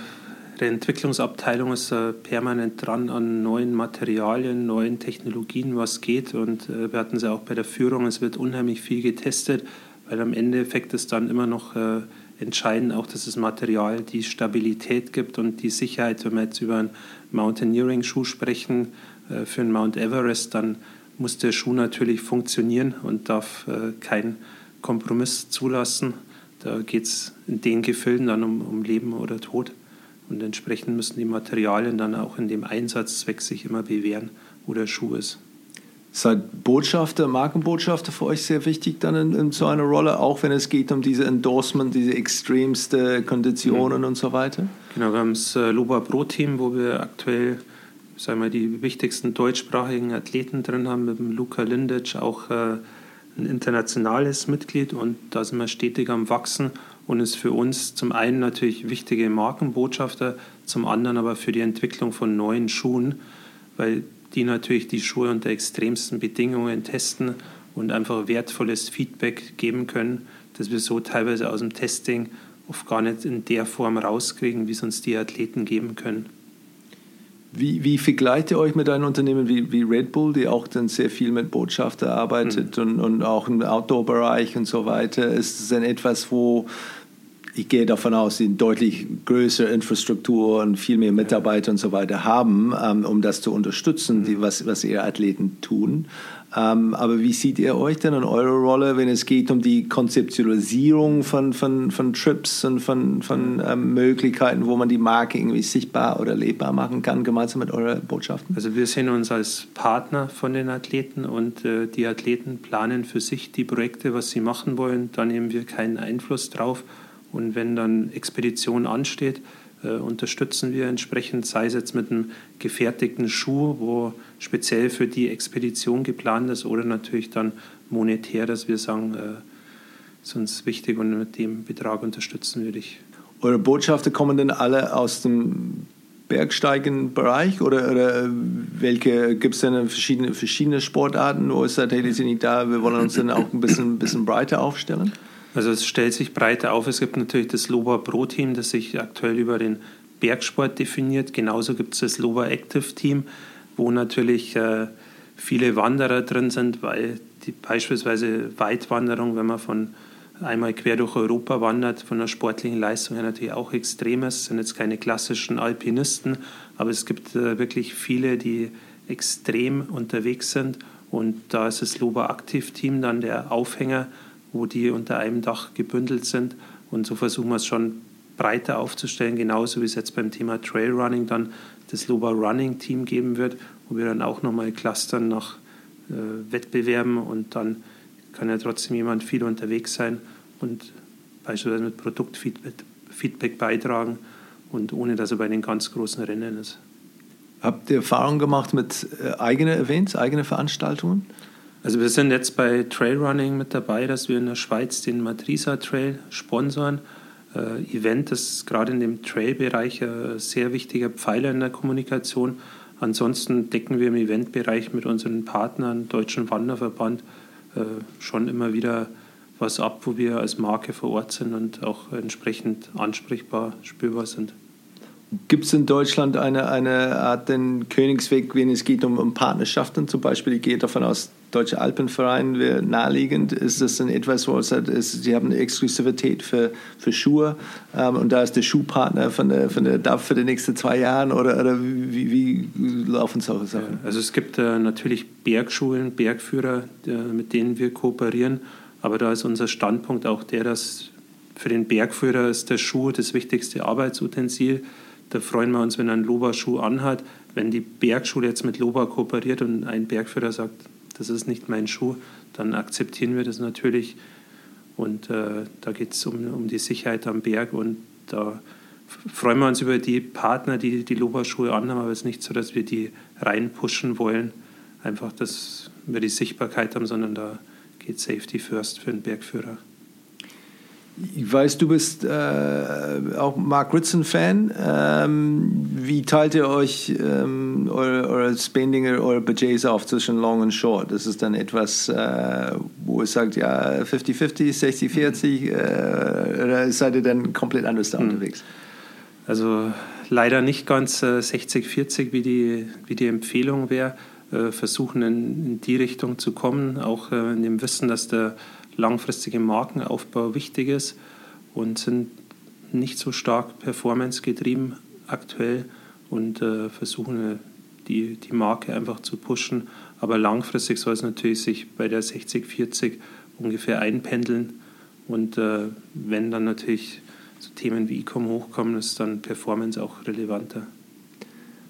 Entwicklungsabteilung ist äh, permanent dran an neuen Materialien, neuen Technologien, was geht. Und äh, wir hatten sie auch bei der Führung, es wird unheimlich viel getestet weil am Endeffekt ist dann immer noch äh, entscheidend auch, dass das Material die Stabilität gibt und die Sicherheit. Wenn wir jetzt über einen Mountaineering-Schuh sprechen, äh, für einen Mount Everest, dann muss der Schuh natürlich funktionieren und darf äh, keinen Kompromiss zulassen. Da geht es in den Gefilden dann um, um Leben oder Tod. Und entsprechend müssen die Materialien dann auch in dem Einsatzzweck sich immer bewähren, wo der Schuh ist. Seid Botschafter, Markenbotschafter für euch sehr wichtig dann in, in, so einer Rolle, auch wenn es geht um diese Endorsement, diese extremste Konditionen mhm. und so weiter? Genau, wir haben das äh, Loba Pro Team, wo wir aktuell sagen wir, die wichtigsten deutschsprachigen Athleten drin haben, mit dem Luca Lindic auch äh, ein internationales Mitglied und da sind wir stetig am Wachsen und ist für uns zum einen natürlich wichtige Markenbotschafter, zum anderen aber für die Entwicklung von neuen Schuhen, weil die natürlich die Schuhe unter extremsten Bedingungen testen und einfach wertvolles Feedback geben können, das wir so teilweise aus dem Testing oft gar nicht in der Form rauskriegen, wie es uns die Athleten geben können. Wie, wie vergleicht ihr euch mit einem Unternehmen wie, wie Red Bull, die auch dann sehr viel mit Botschafter arbeitet mhm. und, und auch im Outdoor-Bereich und so weiter? Ist es denn etwas, wo ich gehe davon aus, sie deutlich größere Infrastruktur und viel mehr Mitarbeiter und so weiter haben, ähm, um das zu unterstützen, die, was, was ihre Athleten tun. Ähm, aber wie seht ihr euch denn in eurer Rolle, wenn es geht um die Konzeptualisierung von, von, von Trips und von, von ähm, Möglichkeiten, wo man die Marke irgendwie sichtbar oder lebbar machen kann, gemeinsam mit euren Botschaften? Also wir sehen uns als Partner von den Athleten und äh, die Athleten planen für sich die Projekte, was sie machen wollen. Da nehmen wir keinen Einfluss drauf. Und wenn dann Expedition ansteht, äh, unterstützen wir entsprechend, sei es jetzt mit einem gefertigten Schuh, wo speziell für die Expedition geplant ist, oder natürlich dann monetär, dass wir sagen, äh, ist uns wichtig und mit dem Betrag unterstützen würde ich. Eure Botschafter kommen denn alle aus dem Bergsteigen-Bereich oder, oder welche gibt es denn verschiedene, verschiedene Sportarten, wo es sagt, hey, nicht da, wir wollen uns dann auch ein bisschen, bisschen breiter aufstellen? Also es stellt sich breiter auf. Es gibt natürlich das Loba Pro Team, das sich aktuell über den Bergsport definiert. Genauso gibt es das Loba Active Team, wo natürlich äh, viele Wanderer drin sind, weil die, beispielsweise Weitwanderung, wenn man von einmal quer durch Europa wandert, von der sportlichen Leistung her natürlich auch extrem ist. Es sind jetzt keine klassischen Alpinisten, aber es gibt äh, wirklich viele, die extrem unterwegs sind. Und da ist das Loba Active Team dann der Aufhänger, wo die unter einem Dach gebündelt sind. Und so versuchen wir es schon breiter aufzustellen, genauso wie es jetzt beim Thema Trailrunning dann das Loba Running Team geben wird, wo wir dann auch nochmal clustern nach äh, Wettbewerben und dann kann ja trotzdem jemand viel unterwegs sein und beispielsweise mit Produktfeedback beitragen und ohne dass er bei den ganz großen Rennen ist. Habt ihr Erfahrungen gemacht mit äh, eigenen Events, eigenen Veranstaltungen? Also wir sind jetzt bei Trailrunning mit dabei, dass wir in der Schweiz den Matrisa Trail sponsoren. Äh, Event ist gerade in dem Trail-Bereich ein sehr wichtiger Pfeiler in der Kommunikation. Ansonsten decken wir im Eventbereich mit unseren Partnern, Deutschen Wanderverband, äh, schon immer wieder was ab, wo wir als Marke vor Ort sind und auch entsprechend ansprechbar, spürbar sind. Gibt es in Deutschland eine, eine Art den Königsweg, wenn es geht um, um Partnerschaften zum Beispiel? Ich gehe davon aus, Deutsche Alpenverein wäre naheliegend. Ist das dann etwas, wo es halt ist, Sie haben eine Exklusivität für, für Schuhe ähm, und da ist der Schuhpartner von der, von der DAF für die nächsten zwei Jahre oder, oder wie, wie laufen solche Sachen? Also es gibt äh, natürlich Bergschulen, Bergführer, äh, mit denen wir kooperieren, aber da ist unser Standpunkt auch der, dass für den Bergführer ist der Schuh das wichtigste Arbeitsutensil. Da freuen wir uns, wenn er einen Loba-Schuh anhat. Wenn die Bergschule jetzt mit Loba kooperiert und ein Bergführer sagt, das ist nicht mein Schuh, dann akzeptieren wir das natürlich. Und äh, da geht es um, um die Sicherheit am Berg und da freuen wir uns über die Partner, die die Loba-Schuhe anhaben, aber es ist nicht so, dass wir die reinpushen wollen, einfach, dass wir die Sichtbarkeit haben, sondern da geht Safety First für den Bergführer. Ich weiß, du bist äh, auch Mark Ritson-Fan. Ähm, wie teilt ihr euch ähm, eure, eure Spending, eure Budgets auf zwischen Long und Short? Das ist dann etwas, äh, wo ihr sagt, ja, 50-50, 60-40, äh, oder seid ihr dann komplett anders da hm. unterwegs? Also leider nicht ganz 60-40, äh, wie die, wie die Empfehlung wäre. Äh, versuchen in, in, die Richtung zu kommen, auch äh, in dem Wissen, dass der langfristige Markenaufbau wichtig ist und sind nicht so stark performance getrieben aktuell und äh, versuchen die, die Marke einfach zu pushen. Aber langfristig soll es natürlich sich bei der 60-40 ungefähr einpendeln. Und äh, wenn dann natürlich so Themen wie E-Com hochkommen, ist dann Performance auch relevanter.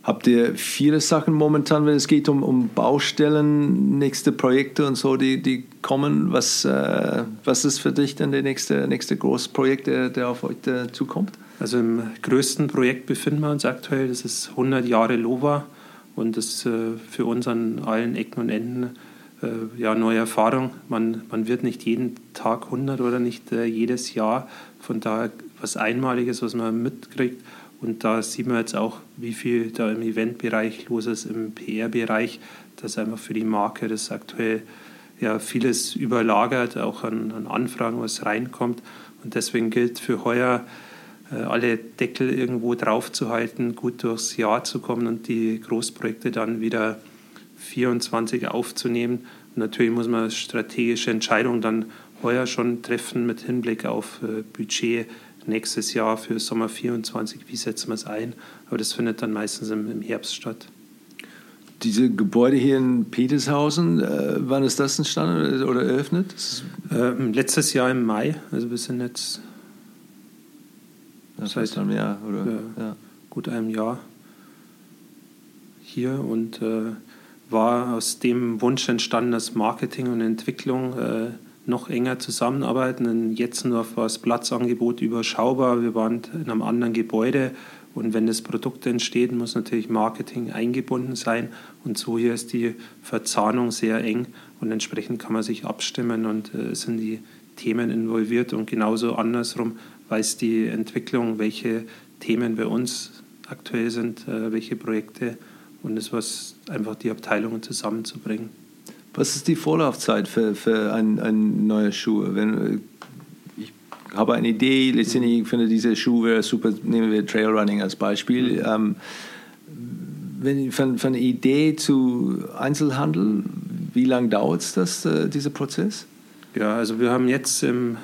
Habt ihr viele Sachen momentan, wenn es geht um, um Baustellen, nächste Projekte und so, die, die kommen? Was, äh, was ist für dich denn der nächste, nächste große Projekt, der, der auf euch zukommt? Also im größten Projekt befinden wir uns aktuell. Das ist 100 Jahre Lova und das ist äh, für uns an allen Ecken und Enden äh, ja, neue Erfahrung. Man, man wird nicht jeden Tag 100 oder nicht äh, jedes Jahr. Von daher was Einmaliges, was man mitkriegt. Und da sieht man jetzt auch, wie viel da im Eventbereich los ist, im PR-Bereich, dass einfach für die Marke das aktuell ja vieles überlagert, auch an, an Anfragen, was reinkommt. Und deswegen gilt für heuer, äh, alle Deckel irgendwo drauf zu halten, gut durchs Jahr zu kommen und die Großprojekte dann wieder 24 aufzunehmen. Und natürlich muss man strategische Entscheidungen dann heuer schon treffen mit Hinblick auf äh, Budget, nächstes Jahr für Sommer 24, wie setzen wir es ein? Aber das findet dann meistens im, im Herbst statt. Diese Gebäude hier in Petershausen, äh, wann ist das entstanden oder eröffnet? Ähm, letztes Jahr im Mai, also wir sind jetzt das heißt einem Jahr oder ja, ja. gut einem Jahr hier und äh, war aus dem Wunsch entstanden, dass Marketing und Entwicklung äh, noch enger zusammenarbeiten. In Jetzendorf war das Platzangebot überschaubar. Wir waren in einem anderen Gebäude und wenn das Produkt entsteht, muss natürlich Marketing eingebunden sein. Und so hier ist die Verzahnung sehr eng und entsprechend kann man sich abstimmen und äh, sind die Themen involviert. Und genauso andersrum weiß die Entwicklung, welche Themen bei uns aktuell sind, äh, welche Projekte und es was einfach die Abteilungen zusammenzubringen. Was ist die Vorlaufzeit für, für ein, ein neuer Schuh? Wenn, ich habe eine Idee, letztendlich ich finde diese Schuhe wäre super, nehmen wir Trailrunning als Beispiel. Mhm. Ähm, wenn, von, von Idee zu Einzelhandel, wie lange dauert das, äh, dieser Prozess? Ja, also wir haben jetzt im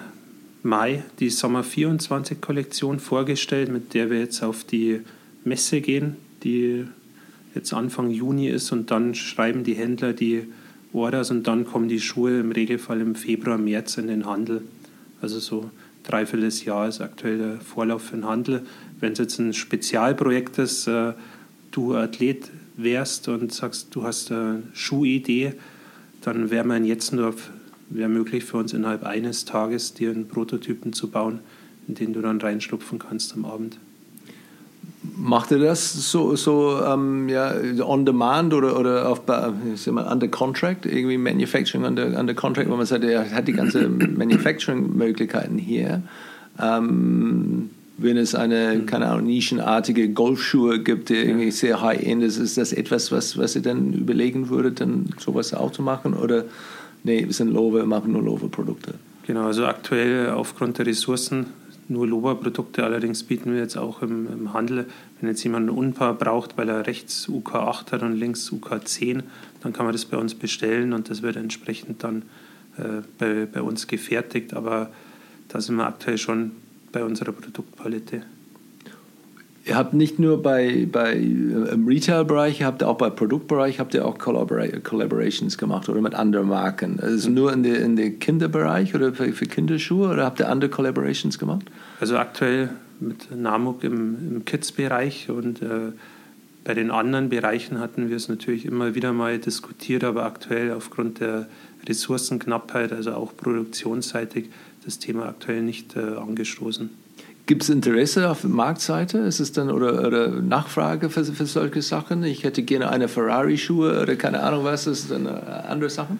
Mai die Sommer 24 Kollektion vorgestellt, mit der wir jetzt auf die Messe gehen, die jetzt Anfang Juni ist und dann schreiben die Händler die Orders und dann kommen die Schuhe im Regelfall im Februar, März in den Handel. Also so dreiviertel Jahr ist aktuell der Vorlauf für den Handel. Wenn es jetzt ein Spezialprojekt ist, äh, du Athlet wärst und sagst, du hast eine Schuhidee, dann wäre man jetzt nur wäre möglich für uns innerhalb eines Tages dir einen Prototypen zu bauen, in den du dann reinschlupfen kannst am Abend. Macht er das so, so ähm, ja, on demand oder, oder auf, ich sag mal, under contract, irgendwie Manufacturing under, under contract, wo man sagt, er hat die ganzen Manufacturing-Möglichkeiten hier. Ähm, wenn es eine, keine Ahnung, nischenartige Golfschuhe gibt, die irgendwie sehr high-end ist, ist das etwas, was, was ihr dann überlegen würdet, dann sowas auch zu machen? Oder nee, wir sind Lowe, machen nur Lowe-Produkte? Genau, also aktuell aufgrund der Ressourcen nur Loba-Produkte. Allerdings bieten wir jetzt auch im, im, Handel, wenn jetzt jemand ein Unpaar braucht, weil er rechts UK8 hat und links UK10, dann kann man das bei uns bestellen und das wird entsprechend dann äh, bei, bei uns gefertigt. Aber da sind wir aktuell schon bei unserer Produktpalette. Ihr habt nicht nur bei, bei äh, im Retail-Bereich, ihr habt auch bei Produktbereich habt ihr auch Collabora Collaborations gemacht oder mit anderen Marken. Also nur in der in der Kinderbereich oder für, für Kinderschuhe oder habt ihr andere Collaborations gemacht? Also aktuell mit Namuk im, im Kids-Bereich und äh, bei den anderen Bereichen hatten wir es natürlich immer wieder mal diskutiert, aber aktuell aufgrund der Ressourcenknappheit, also auch produktionsseitig, das Thema aktuell nicht äh, angestoßen. Gibt es Interesse auf der Marktseite? Ist es dann oder, oder Nachfrage für, für solche Sachen? Ich hätte gerne eine Ferrari-Schuhe oder keine Ahnung was, das dann äh, andere Sachen?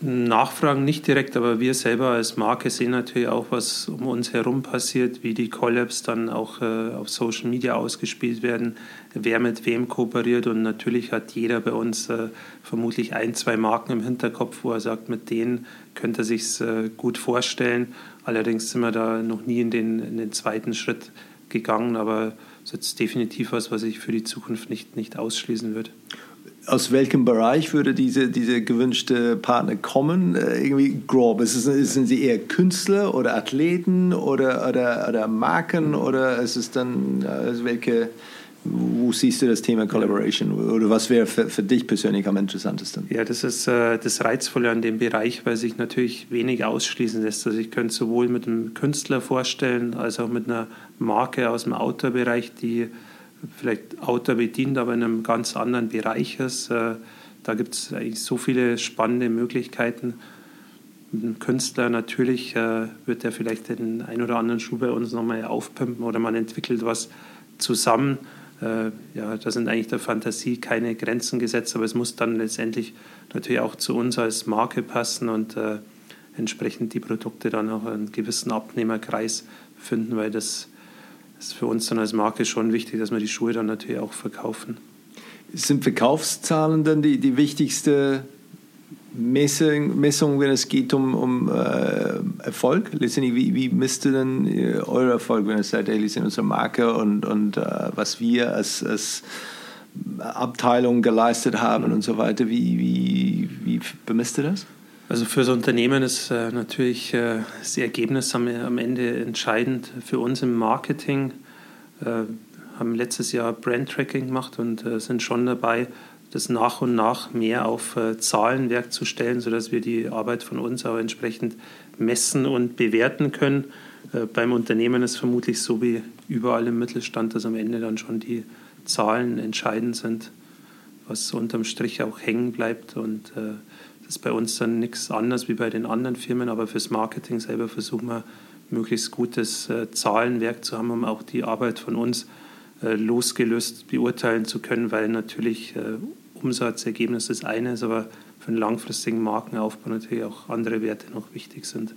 Nachfragen nicht direkt, aber wir selber als Marke sehen natürlich auch, was um uns herum passiert, wie die Collabs dann auch äh, auf Social Media ausgespielt werden, wer mit wem kooperiert und natürlich hat jeder bei uns äh, vermutlich ein, zwei Marken im Hinterkopf, wo er sagt, mit denen könnte er sich äh, gut vorstellen Allerdings sind wir da noch nie in den, in den zweiten Schritt gegangen, aber es ist definitiv was, was ich für die Zukunft nicht, nicht ausschließen würde. Aus welchem Bereich würde diese, diese gewünschte Partner kommen? Äh, irgendwie grob. Ist es, sind sie eher Künstler oder Athleten oder, oder, oder Marken oder ist es dann also welche wo siehst du das Thema Collaboration oder was wäre für, für, dich persönlich am interessantesten? Ja, das ist äh, das Reizvolle an dem Bereich, weil sich natürlich wenig ausschließen lässt. Also ich könnte sowohl mit einem Künstler vorstellen, als auch mit einer Marke aus dem Outdoor-Bereich, die vielleicht Outdoor bedient, aber in einem ganz anderen Bereich ist. Äh, da gibt es eigentlich so viele spannende Möglichkeiten. Einem Künstler natürlich äh, wird er vielleicht den ein oder anderen Schuh bei uns nochmal aufpimpen oder man entwickelt was zusammen äh, ja, da sind eigentlich der Fantasie keine Grenzen gesetzt, aber es muss dann letztendlich natürlich auch zu uns als Marke passen und entsprechend die Produkte dann auch einen gewissen Abnehmerkreis finden, weil das ist für uns dann als Marke schon wichtig, dass wir die Schuhe dann natürlich auch verkaufen. Sind Verkaufszahlen dann die, die wichtigste Messung, Messung, wenn es geht um, um äh, Erfolg? Letztendlich, wie, wie misst ihr denn äh, euer Erfolg, wenn es seid, hey, sind unsere Marke und, und äh, was wir als, als Abteilung geleistet haben mhm. und so weiter? Wie, wie, wie bemisst ihr das? Also für das Unternehmen ist äh, natürlich äh, das Ergebnis am, Ende entscheidend. Für uns im Marketing äh, haben letztes Jahr Brand Tracking gemacht und äh, sind schon dabei, das nach und nach mehr auf Zahlenwerk zu stellen, sodass wir die Arbeit von uns auch entsprechend messen und bewerten können. Beim Unternehmen ist vermutlich so wie überall im Mittelstand, dass am Ende dann schon die Zahlen entscheidend sind, was unterm Strich auch hängen bleibt. Und ist bei uns dann nichts anderes wie bei den anderen Firmen, aber fürs Marketing selber versuchen wir, möglichst gutes äh, Zahlenwerk zu haben, um auch die Arbeit von uns äh, losgelöst beurteilen zu können, weil natürlich äh, Umsatzergebnis das eine ist, aber für einen langfristigen Markenaufbau natürlich auch andere Werte noch wichtig sind.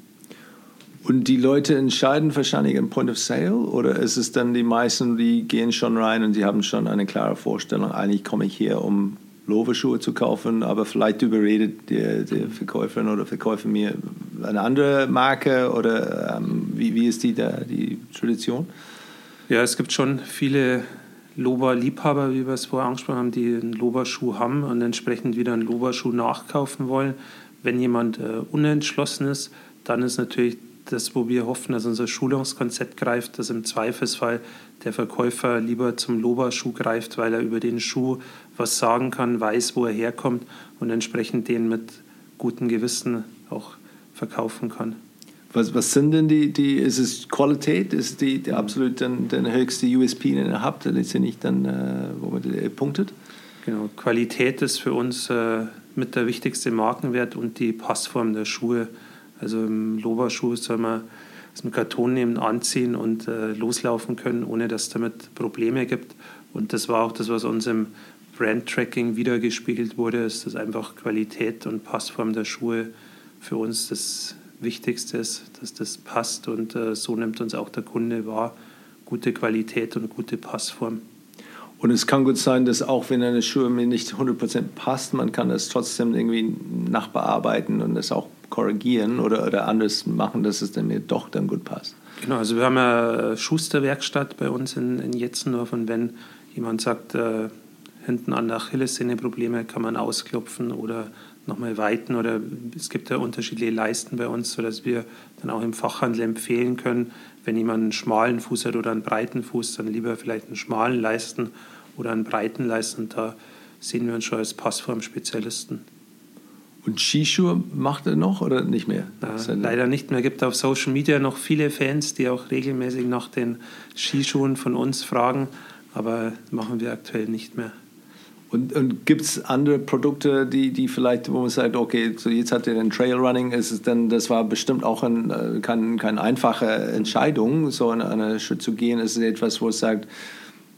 Und die Leute entscheiden wahrscheinlich im Point of Sale oder ist es dann die meisten, die gehen schon rein und sie haben schon eine klare Vorstellung, eigentlich komme ich hier, um Loverschuhe zu kaufen, aber vielleicht überredet der, der Verkäuferin oder Verkäufer mir eine andere Marke oder ähm, wie, wie ist die, da, die Tradition? Ja, es gibt schon viele Lober-Liebhaber, wie wir es vorher angesprochen haben, die einen Lober-Schuh haben und entsprechend wieder einen Lober-Schuh nachkaufen wollen. Wenn jemand äh, unentschlossen ist, dann ist natürlich das, wo wir hoffen, dass unser Schulungskonzept greift, dass im Zweifelsfall der Verkäufer lieber zum Lober-Schuh greift, weil er über den Schuh was sagen kann, weiß, wo er herkommt und entsprechend den mit gutem Gewissen auch verkaufen kann. Was, was sind denn die, die, ist es Qualität, ist die, die absolut dann, dann höchste USP, den ihr habt, letztendlich dann, äh, wo man punktet? Genau, Qualität ist für uns äh, mit der wichtigste Markenwert und die Passform der Schuhe. Also im Loba-Schuh soll man aus dem Karton nehmen, anziehen und äh, loslaufen können, ohne dass es damit Probleme gibt. Und das war auch das, was uns im Brand-Tracking wiedergespiegelt wurde, ist, dass einfach Qualität und Passform der Schuhe für uns das Wichtigste ist, dass das passt und äh, so nimmt uns auch der Kunde wahr. Gute Qualität und gute Passform. Und es kann gut sein, dass auch wenn eine Schuhe mir nicht 100% passt, man kann das trotzdem irgendwie nachbearbeiten und das auch korrigieren oder, oder anders machen, dass es dann mir doch dann gut passt. Genau, also wir haben ja Schusterwerkstatt bei uns in, in Jetzendorf und wenn jemand sagt, äh, hinten an der Achillessehne Probleme, kann man ausklopfen oder nochmal weiten oder es gibt ja unterschiedliche Leisten bei uns, sodass wir dann auch im Fachhandel empfehlen können, wenn jemand einen schmalen Fuß hat oder einen breiten Fuß, dann lieber vielleicht einen schmalen Leisten oder einen breiten Leisten. Da sehen wir uns schon als Passform-Spezialisten. Und Skischuhe macht er noch oder nicht mehr? Ja, leider nicht mehr. Es gibt auf Social Media noch viele Fans, die auch regelmäßig nach den Skischuhen von uns fragen, aber machen wir aktuell nicht mehr. Und, und gibt es andere Produkte, die, die vielleicht, wo man sagt, okay, so jetzt hat er den Trailrunning, ist es dann, das war bestimmt auch ein, äh, keine kein einfache Entscheidung, so in eine Schritt zu gehen. Ist es etwas, wo es sagt,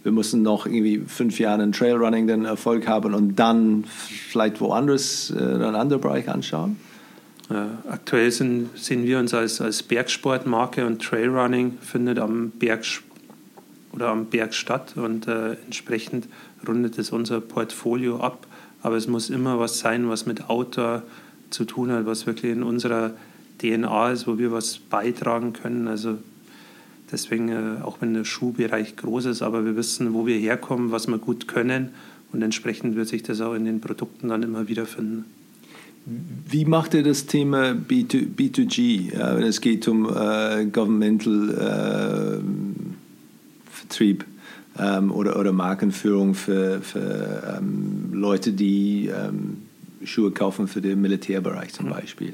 wir müssen noch irgendwie fünf Jahre in Trailrunning den Erfolg haben und dann vielleicht woanders äh, einen anderen Bereich anschauen? Äh, aktuell sind, sehen wir uns als, als Bergsportmarke und Trailrunning findet am Berg oder am Berg statt und äh, entsprechend rundet es unser Portfolio ab. Aber es muss immer was sein, was mit Outdoor zu tun hat, was wirklich in unserer DNA ist, wo wir was beitragen können. Also deswegen, äh, auch wenn der Schuhbereich groß ist, aber wir wissen, wo wir herkommen, was wir gut können und entsprechend wird sich das auch in den Produkten dann immer wiederfinden. Wie macht ihr das Thema B2, B2G, ja, wenn es geht um äh, Governmental äh, Vertrieb? ähm, oder, oder Markenführung für, für ähm, Leute, die ähm, Schuhe kaufen für den Militärbereich zum mhm. Beispiel.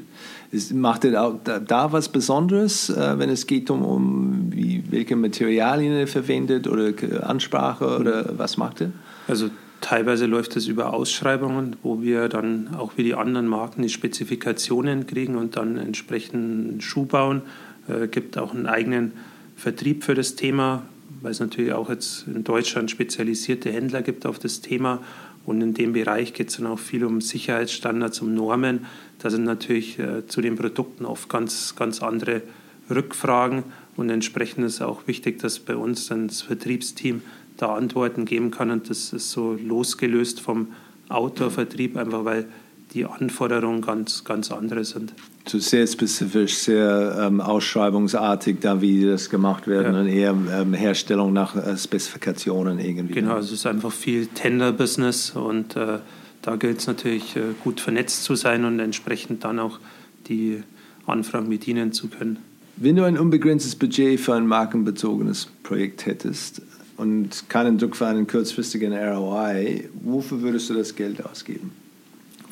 Ist, macht ihr da, da, was Besonderes, äh, wenn es geht um, um wie, welche Materialien ihr verwendet oder Ansprache oder was macht ihr? Also teilweise läuft es über Ausschreibungen, wo wir dann auch wie die anderen Marken die Spezifikationen kriegen und dann entsprechend einen Schuh bauen. Äh, gibt auch einen eigenen Vertrieb für das Thema, weil es natürlich auch jetzt in Deutschland spezialisierte Händler gibt auf das Thema. Und in dem Bereich geht es dann auch viel um Sicherheitsstandards, um Normen. Da sind natürlich äh, zu den Produkten oft ganz, ganz andere Rückfragen. Und entsprechend ist auch wichtig, dass bei uns dann das Vertriebsteam da Antworten geben kann. Und das ist so losgelöst vom Outdoor-Vertrieb, einfach weil die Anforderungen ganz, ganz andere sind. So sehr spezifisch, sehr ähm, ausschreibungsartig, da wie das gemacht wird ja. und eher ähm, Herstellung nach äh, Spezifikationen irgendwie. Genau, also es ist einfach viel Tender-Business und äh, da gilt es natürlich äh, gut vernetzt zu sein und entsprechend dann auch die Anfragen bedienen zu können. Wenn du ein unbegrenztes Budget für ein markenbezogenes Projekt hättest und keinen Druck für einen kurzfristigen ROI, wofür würdest du das Geld ausgeben?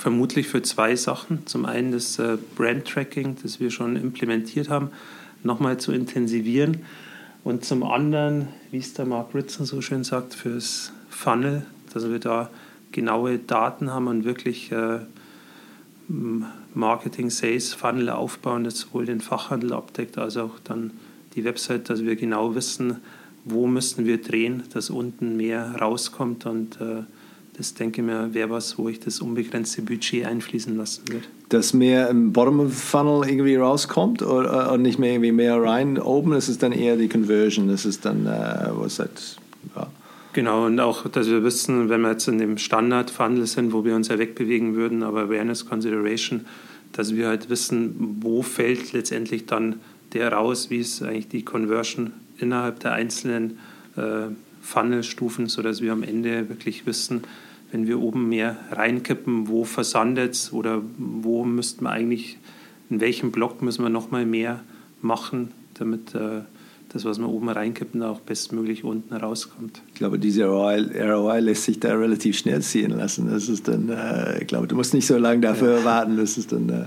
Vermutlich für zwei Sachen. Zum einen das äh, Brand-Tracking, das wir schon implementiert haben, nochmal zu intensivieren. Und zum anderen, wie es der Mark Ritson so schön sagt, fürs Funnel, dass wir da genaue Daten haben und wirklich äh, Marketing, Sales, Funnel aufbauen, das sowohl den Fachhandel abdeckt, als auch dann die Website, dass wir genau wissen, wo müssen wir drehen, dass unten mehr rauskommt und äh, das denke ich mir, wäre was, wo ich das unbegrenzte Budget einfließen lassen würde. Dass mehr im Bottom of Funnel irgendwie rauskommt oder, oder nicht mehr irgendwie mehr rein oben, das ist dann eher die Conversion, das ist dann, äh, was halt, ja. Genau, und auch, dass wir wissen, wenn wir jetzt in dem Standard-Funnel sind, wo wir uns ja wegbewegen würden, aber Awareness Consideration, dass wir halt wissen, wo fällt letztendlich dann der raus, wie ist eigentlich die Conversion innerhalb der einzelnen äh, Funnel-Stufen, sodass wir am Ende wirklich wissen, wenn wir oben mehr reinkippen, wo versandet es oder wo müssten wir eigentlich, in welchem Block müssen wir nochmal mehr machen, damit äh, das, was wir oben reinkippen, auch bestmöglich unten rauskommt. Ich glaube, diese ROI, ROI lässt sich da relativ schnell ziehen lassen. Das ist dann, äh, ich glaube, du musst nicht so lange dafür ja. warten. Das ist dann. Äh,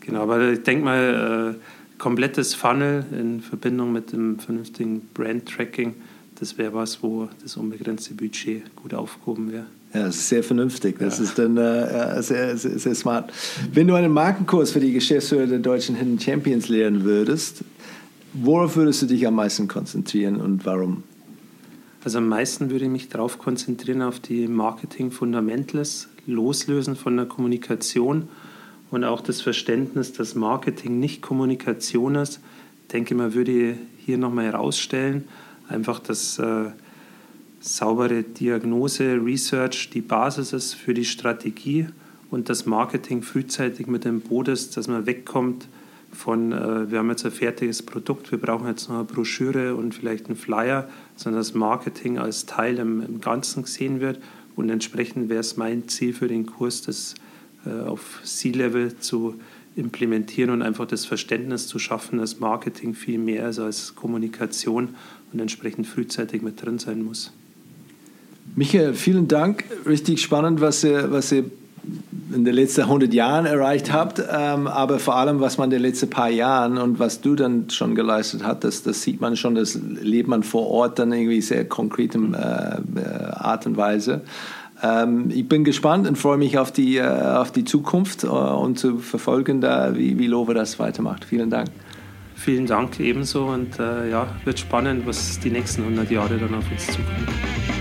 genau, aber ich denke mal, äh, komplettes Funnel in Verbindung mit dem vernünftigen Brand-Tracking, das wäre was, wo das unbegrenzte Budget gut aufgehoben wäre. Ja, das ist sehr vernünftig. Das ja. ist dann äh, sehr, sehr, sehr, smart. Wenn du einen Markenkurs für die Geschäftsführer der deutschen Hidden Champions lehren würdest, worauf würdest du dich am meisten konzentrieren und warum? Also am meisten würde ich mich darauf konzentrieren, auf die Marketing Fundamentals, loslösen von der Kommunikation und auch das Verständnis, dass Marketing nicht Kommunikation ist. Ich denke, man würde hier nochmal herausstellen, einfach, dass äh, saubere Diagnose, Research die Basis ist für die Strategie und das Marketing frühzeitig mit dem Boot ist, dass man wegkommt von, äh, wir haben jetzt ein fertiges Produkt, wir brauchen jetzt noch eine Broschüre und vielleicht einen Flyer, sondern das Marketing als Teil im, im Ganzen gesehen wird Und entsprechend wäre es mein Ziel für den Kurs, das äh, auf C-Level zu implementieren und einfach das Verständnis zu schaffen, dass Marketing viel mehr ist als Kommunikation und entsprechend frühzeitig mit drin sein muss. Michael, vielen Dank. Richtig spannend, was ihr, was ihr in den letzten 100 Jahren erreicht habt, ähm, aber vor allem, was man in den letzten paar Jahren und was du dann schon geleistet hast, das, das sieht man schon, das lebt man vor Ort dann irgendwie sehr konkretem äh, äh, Art und Weise. Ähm, ich bin gespannt und freue mich auf die, äh, auf die Zukunft äh, und zu verfolgen, da, wie, wie Lowe das weitermacht. Vielen Dank. Vielen Dank ebenso und äh, ja, wird spannend, was die nächsten 100 Jahre dann auf uns zukommt.